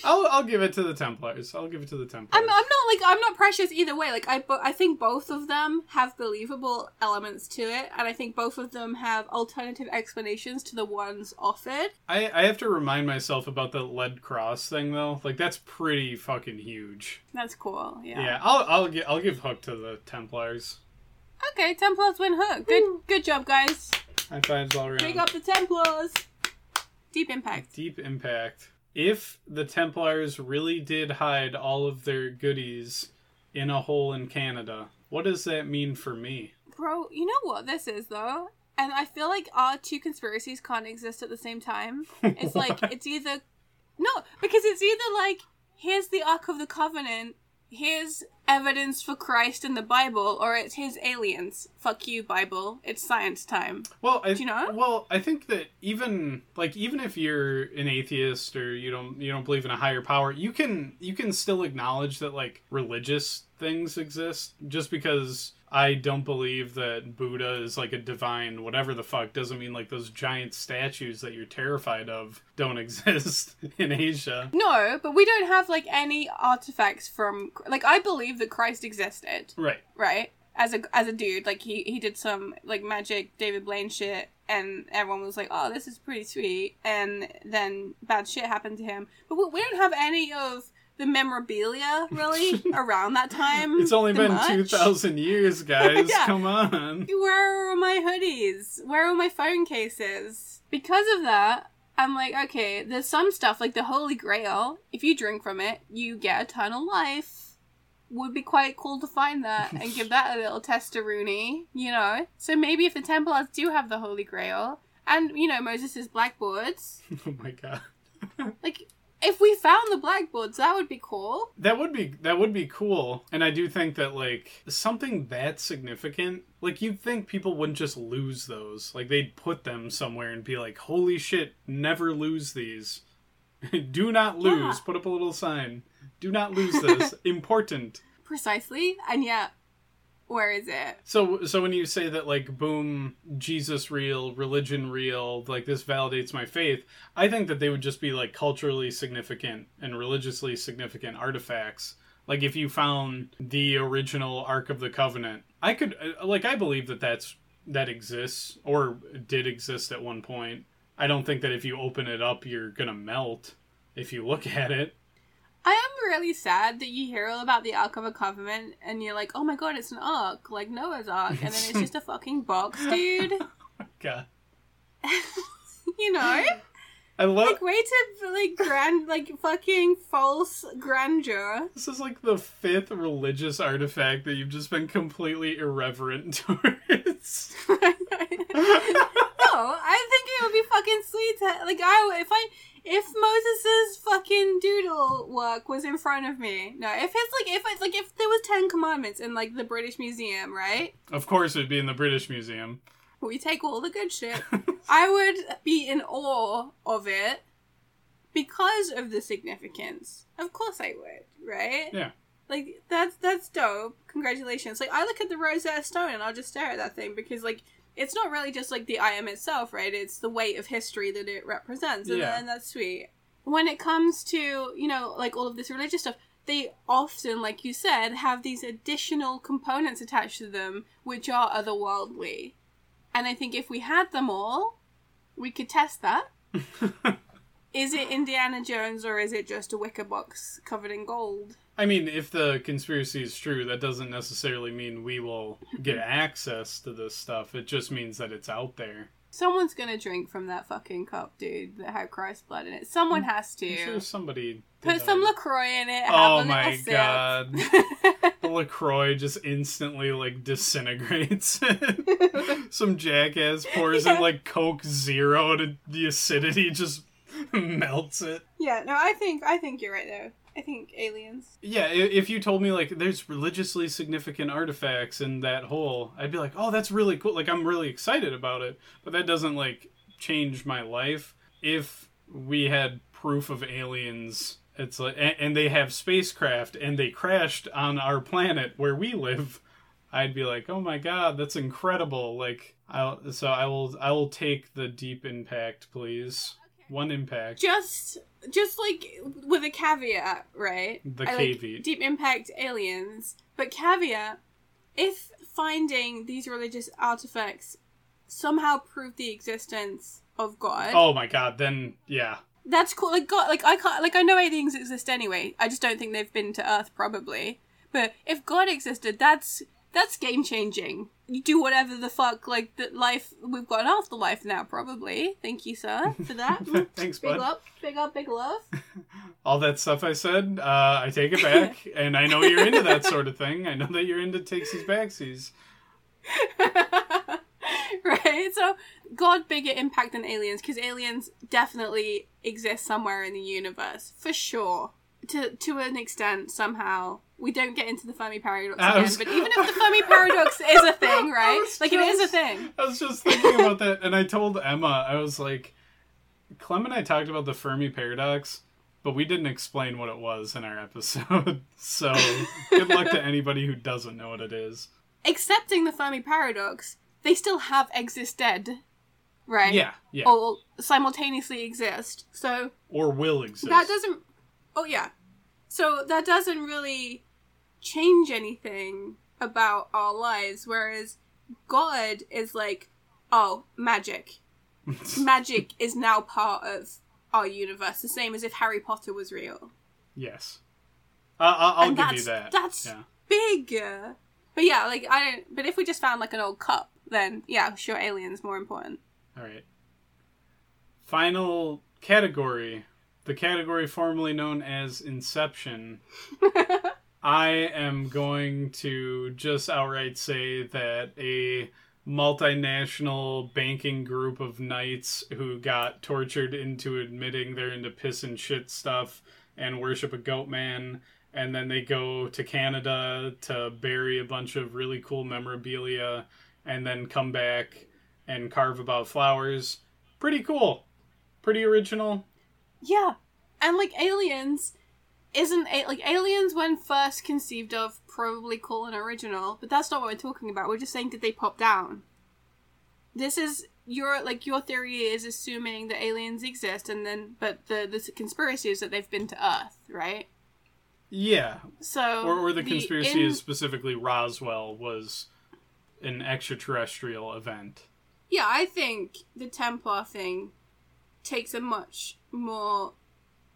I'll I'll give it to the Templars. I'll give it to the Templars. I'm, I'm not like I'm not precious either way. Like I, bo- I think both of them have believable elements to it, and I think both of them have alternative explanations to the ones offered. I I have to remind myself about the lead cross thing though. Like that's pretty fucking huge. That's cool. Yeah. Yeah, I'll I'll gi- I'll give hook to the Templars. Okay, Templars win hook. Good, good job, guys. High fives all around. Big up the Templars. Deep impact. Deep impact. If the Templars really did hide all of their goodies in a hole in Canada, what does that mean for me? Bro, you know what this is though? And I feel like our two conspiracies can't exist at the same time. It's like it's either no, because it's either like here's the Ark of the Covenant, here's evidence for Christ in the Bible, or it's his aliens. Fuck you, Bible. It's science time. Well, I, Do you know? Well, I think that even like even if you're an atheist or you don't you don't believe in a higher power, you can you can still acknowledge that like religious things exist. Just because I don't believe that Buddha is like a divine whatever the fuck doesn't mean like those giant statues that you're terrified of don't exist in Asia. No, but we don't have like any artifacts from like I believe that Christ existed, Right. right? As a as a dude, like he he did some like magic David Blaine shit and everyone was like, "Oh, this is pretty sweet." And then bad shit happened to him. But we, we don't have any of the memorabilia really around that time. It's only been much. 2000 years, guys. Yeah. Come on. Where are my hoodies? Where are my phone cases? Because of that, I'm like, okay, there's some stuff like the Holy Grail. If you drink from it, you get a ton of life. Would be quite cool to find that and give that a little testaroonie, you know? So maybe if the Templars do have the Holy Grail, and, you know, Moses' blackboards, Oh my god. like, if we found the blackboards, that would be cool. That would be that would be cool. And I do think that like something that significant, like you'd think people wouldn't just lose those. Like they'd put them somewhere and be like, "Holy shit, never lose these. do not lose." Yeah. Put up a little sign. Do not lose this. Important. Precisely. And yet, where is it? So so when you say that like boom, Jesus real, religion real, like this validates my faith, I think that they would just be like culturally significant and religiously significant artifacts. Like if you found the original Ark of the Covenant, I could uh, like I believe that that's that exists or did exist at one point. I don't think that if you open it up you're going to melt if you look at it. I am really sad that you hear all about the Ark of a Covenant and you're like, oh my god, it's an Ark, like Noah's Ark, and then it's just a fucking box, dude. Oh god. you know? I love Like, way to, like, grand, like, fucking false grandeur. This is like the fifth religious artifact that you've just been completely irreverent towards. no, I think it would be fucking sweet to, like, I, if I, if Moses's fucking doodle work was in front of me, no, if it's like, if it's like, if there was Ten Commandments in, like, the British Museum, right? of course, it'd be in the British Museum. We take all the good shit. I would be in awe of it because of the significance. Of course I would, right? Yeah. Like that's that's dope. Congratulations. Like I look at the Rosetta Stone and I'll just stare at that thing because like it's not really just like the item itself, right? It's the weight of history that it represents, and, Yeah. and that's sweet. When it comes to you know like all of this religious stuff, they often, like you said, have these additional components attached to them which are otherworldly. And I think if we had them all, we could test that. Is it Indiana Jones or is it just a wicker box covered in gold? I mean, if the conspiracy is true, that doesn't necessarily mean we will get access to this stuff. It just means that it's out there. Someone's gonna drink from that fucking cup, dude, that had Christ's blood in it. Someone has to. I'm sure somebody. Put some. LaCroix in it. Oh have Oh a my god. The LaCroix just instantly, like, disintegrates. some jackass pours Yeah. in, like, Coke Zero to the acidity just melts it. yeah, no, I think I think you're right there. I think aliens. Yeah, if you told me like there's religiously significant artifacts in that hole, I'd be like, "Oh, that's really cool." Like I'm really excited about it. But that doesn't like change my life. If we had proof of aliens, it's like and, and they have spacecraft and they crashed on our planet where we live, I'd be like, "Oh my god, that's incredible." Like I so I will I will take the deep impact, please. One impact. Just just like with a caveat, right? The I like caveat. Deep Impact aliens, but caveat: if finding these religious artifacts somehow prove the existence of God, Oh my god, then yeah. that's cool. Like God, like I can't, like I know aliens exist anyway. I just don't think they've been to Earth probably. But if God existed, that's that's game changing. You do whatever the fuck, like the life we've got an afterlife now, probably. Thank you, sir, for that. Thanks, big bud. up, big up, big love. all that stuff I said, uh, I take it back, and I know you're into that sort of thing. I know that you're into takesies backsies. right? So, God bigger impact than aliens because aliens definitely exist somewhere in the universe for sure. To to an extent, somehow we don't get into the Fermi paradox again. was- But even if the Fermi paradox is a thing, right? Like it is a thing. I was just thinking about that, and I told Emma, I was like, Clem and I talked about the Fermi paradox, but we didn't explain what it was in our episode. so good luck to anybody who doesn't know what it is. Accepting the Fermi paradox, they still have existed, right? Yeah, yeah, Or simultaneously exist. So or will exist. that doesn't oh yeah so that doesn't really change anything about our lives whereas god is like oh magic magic is now part of our universe the same as if harry potter was real yes, I I- I'll give you that. that's yeah. big but yeah like i don't but if we just found like an old cup then yeah sure aliens more important All right. Final category. The category formerly known as Inception. I am going to just outright say that a multinational banking group of knights who got tortured into admitting they're into piss and shit stuff and worship a goat man and then they go to Canada to bury a bunch of really cool memorabilia and then come back and carve about flowers. Pretty cool. Pretty original. Yeah. And like aliens, isn't a- like aliens when first conceived of probably cool and original, but that's not what we're talking about. We're just saying did they pop down? This is your like your theory is assuming that aliens exist and then but the the conspiracy is that they've been to Earth, right? Yeah, So or, or the conspiracy in- is specifically Roswell was an extraterrestrial event. Yeah, I think the Templar thing takes a much more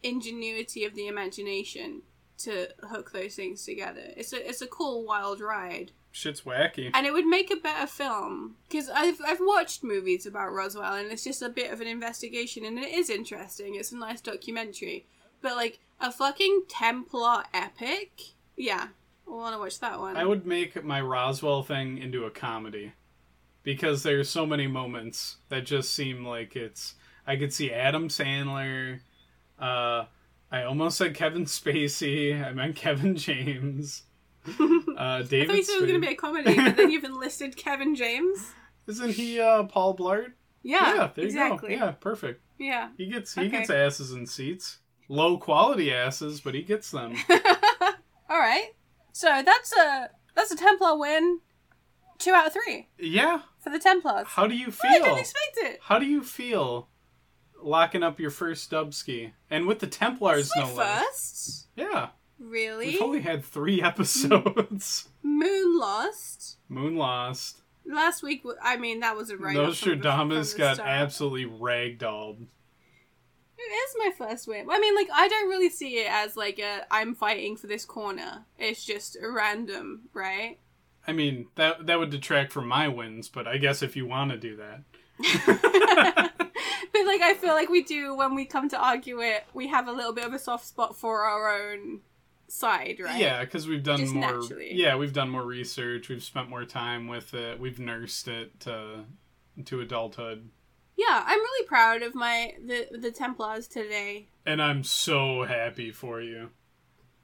ingenuity of the imagination to hook those things together. It's a it's a cool wild ride, Shit's wacky. and it would make a better film because I've I've watched movies about Roswell, and it's just a bit of an investigation, and it is interesting. It's a nice documentary, but like a fucking Templar epic, yeah, I want to watch that one. I would make my Roswell thing into a comedy because there's so many moments that just seem like it's. I could see Adam Sandler. Uh, I almost said Kevin Spacey. I meant Kevin James. Uh, I thought you said it was going to be a comedy, but then you've enlisted Kevin James. Isn't he uh, Paul Blart? Yeah, there you exactly. go. Yeah, perfect. Yeah. He gets he Okay. gets asses in seats. Low quality asses, but he gets them. All right. So that's a that's a Templar win. Two out of three yeah. for the Templars. How do you Oh, I didn't feel? expect it. How do you feel locking up your first Dubski and with the Templars no less? first. Yeah. Really? We've only had three hmm. episodes. Moon Lost. Moon Lost. Last week, I mean, that was a right. off from the- Nostradamus from the got start. absolutely ragdolled. It is my first win. I mean, like, I don't really see it as like a I'm fighting for this corner. It's just a random, right? I mean, that that would detract from my wins, but I guess if you want to do that. but like, I feel like we do when we come to argue it. We have a little bit of a soft spot for our own side, right? Yeah, because we've done Just more. naturally. Yeah, we've done more research. We've spent more time with it. We've nursed it to to adulthood, Yeah, I'm really proud of my the the Templars today. and I'm so happy for you.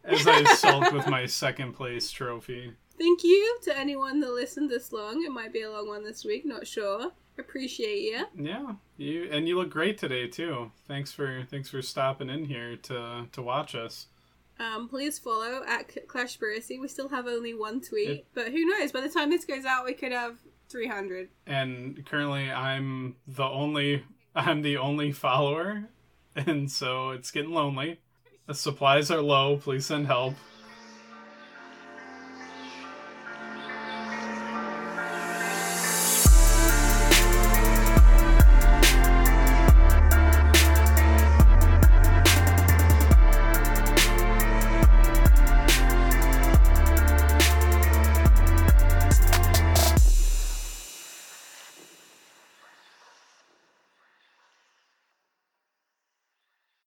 As I sulk with my second place trophy. Thank you to anyone that listened this long. It might be a long one this week, not sure. Appreciate you. Yeah, you and you look great today too. Thanks for thanks for stopping in here to to watch us. Um, please follow at C- Clashspiracy. We still have only one tweet, It- but who knows? By the time this goes out, we could have 300. And currently, I'm the only I'm the only follower, and so it's getting lonely. The supplies are low. Please send help.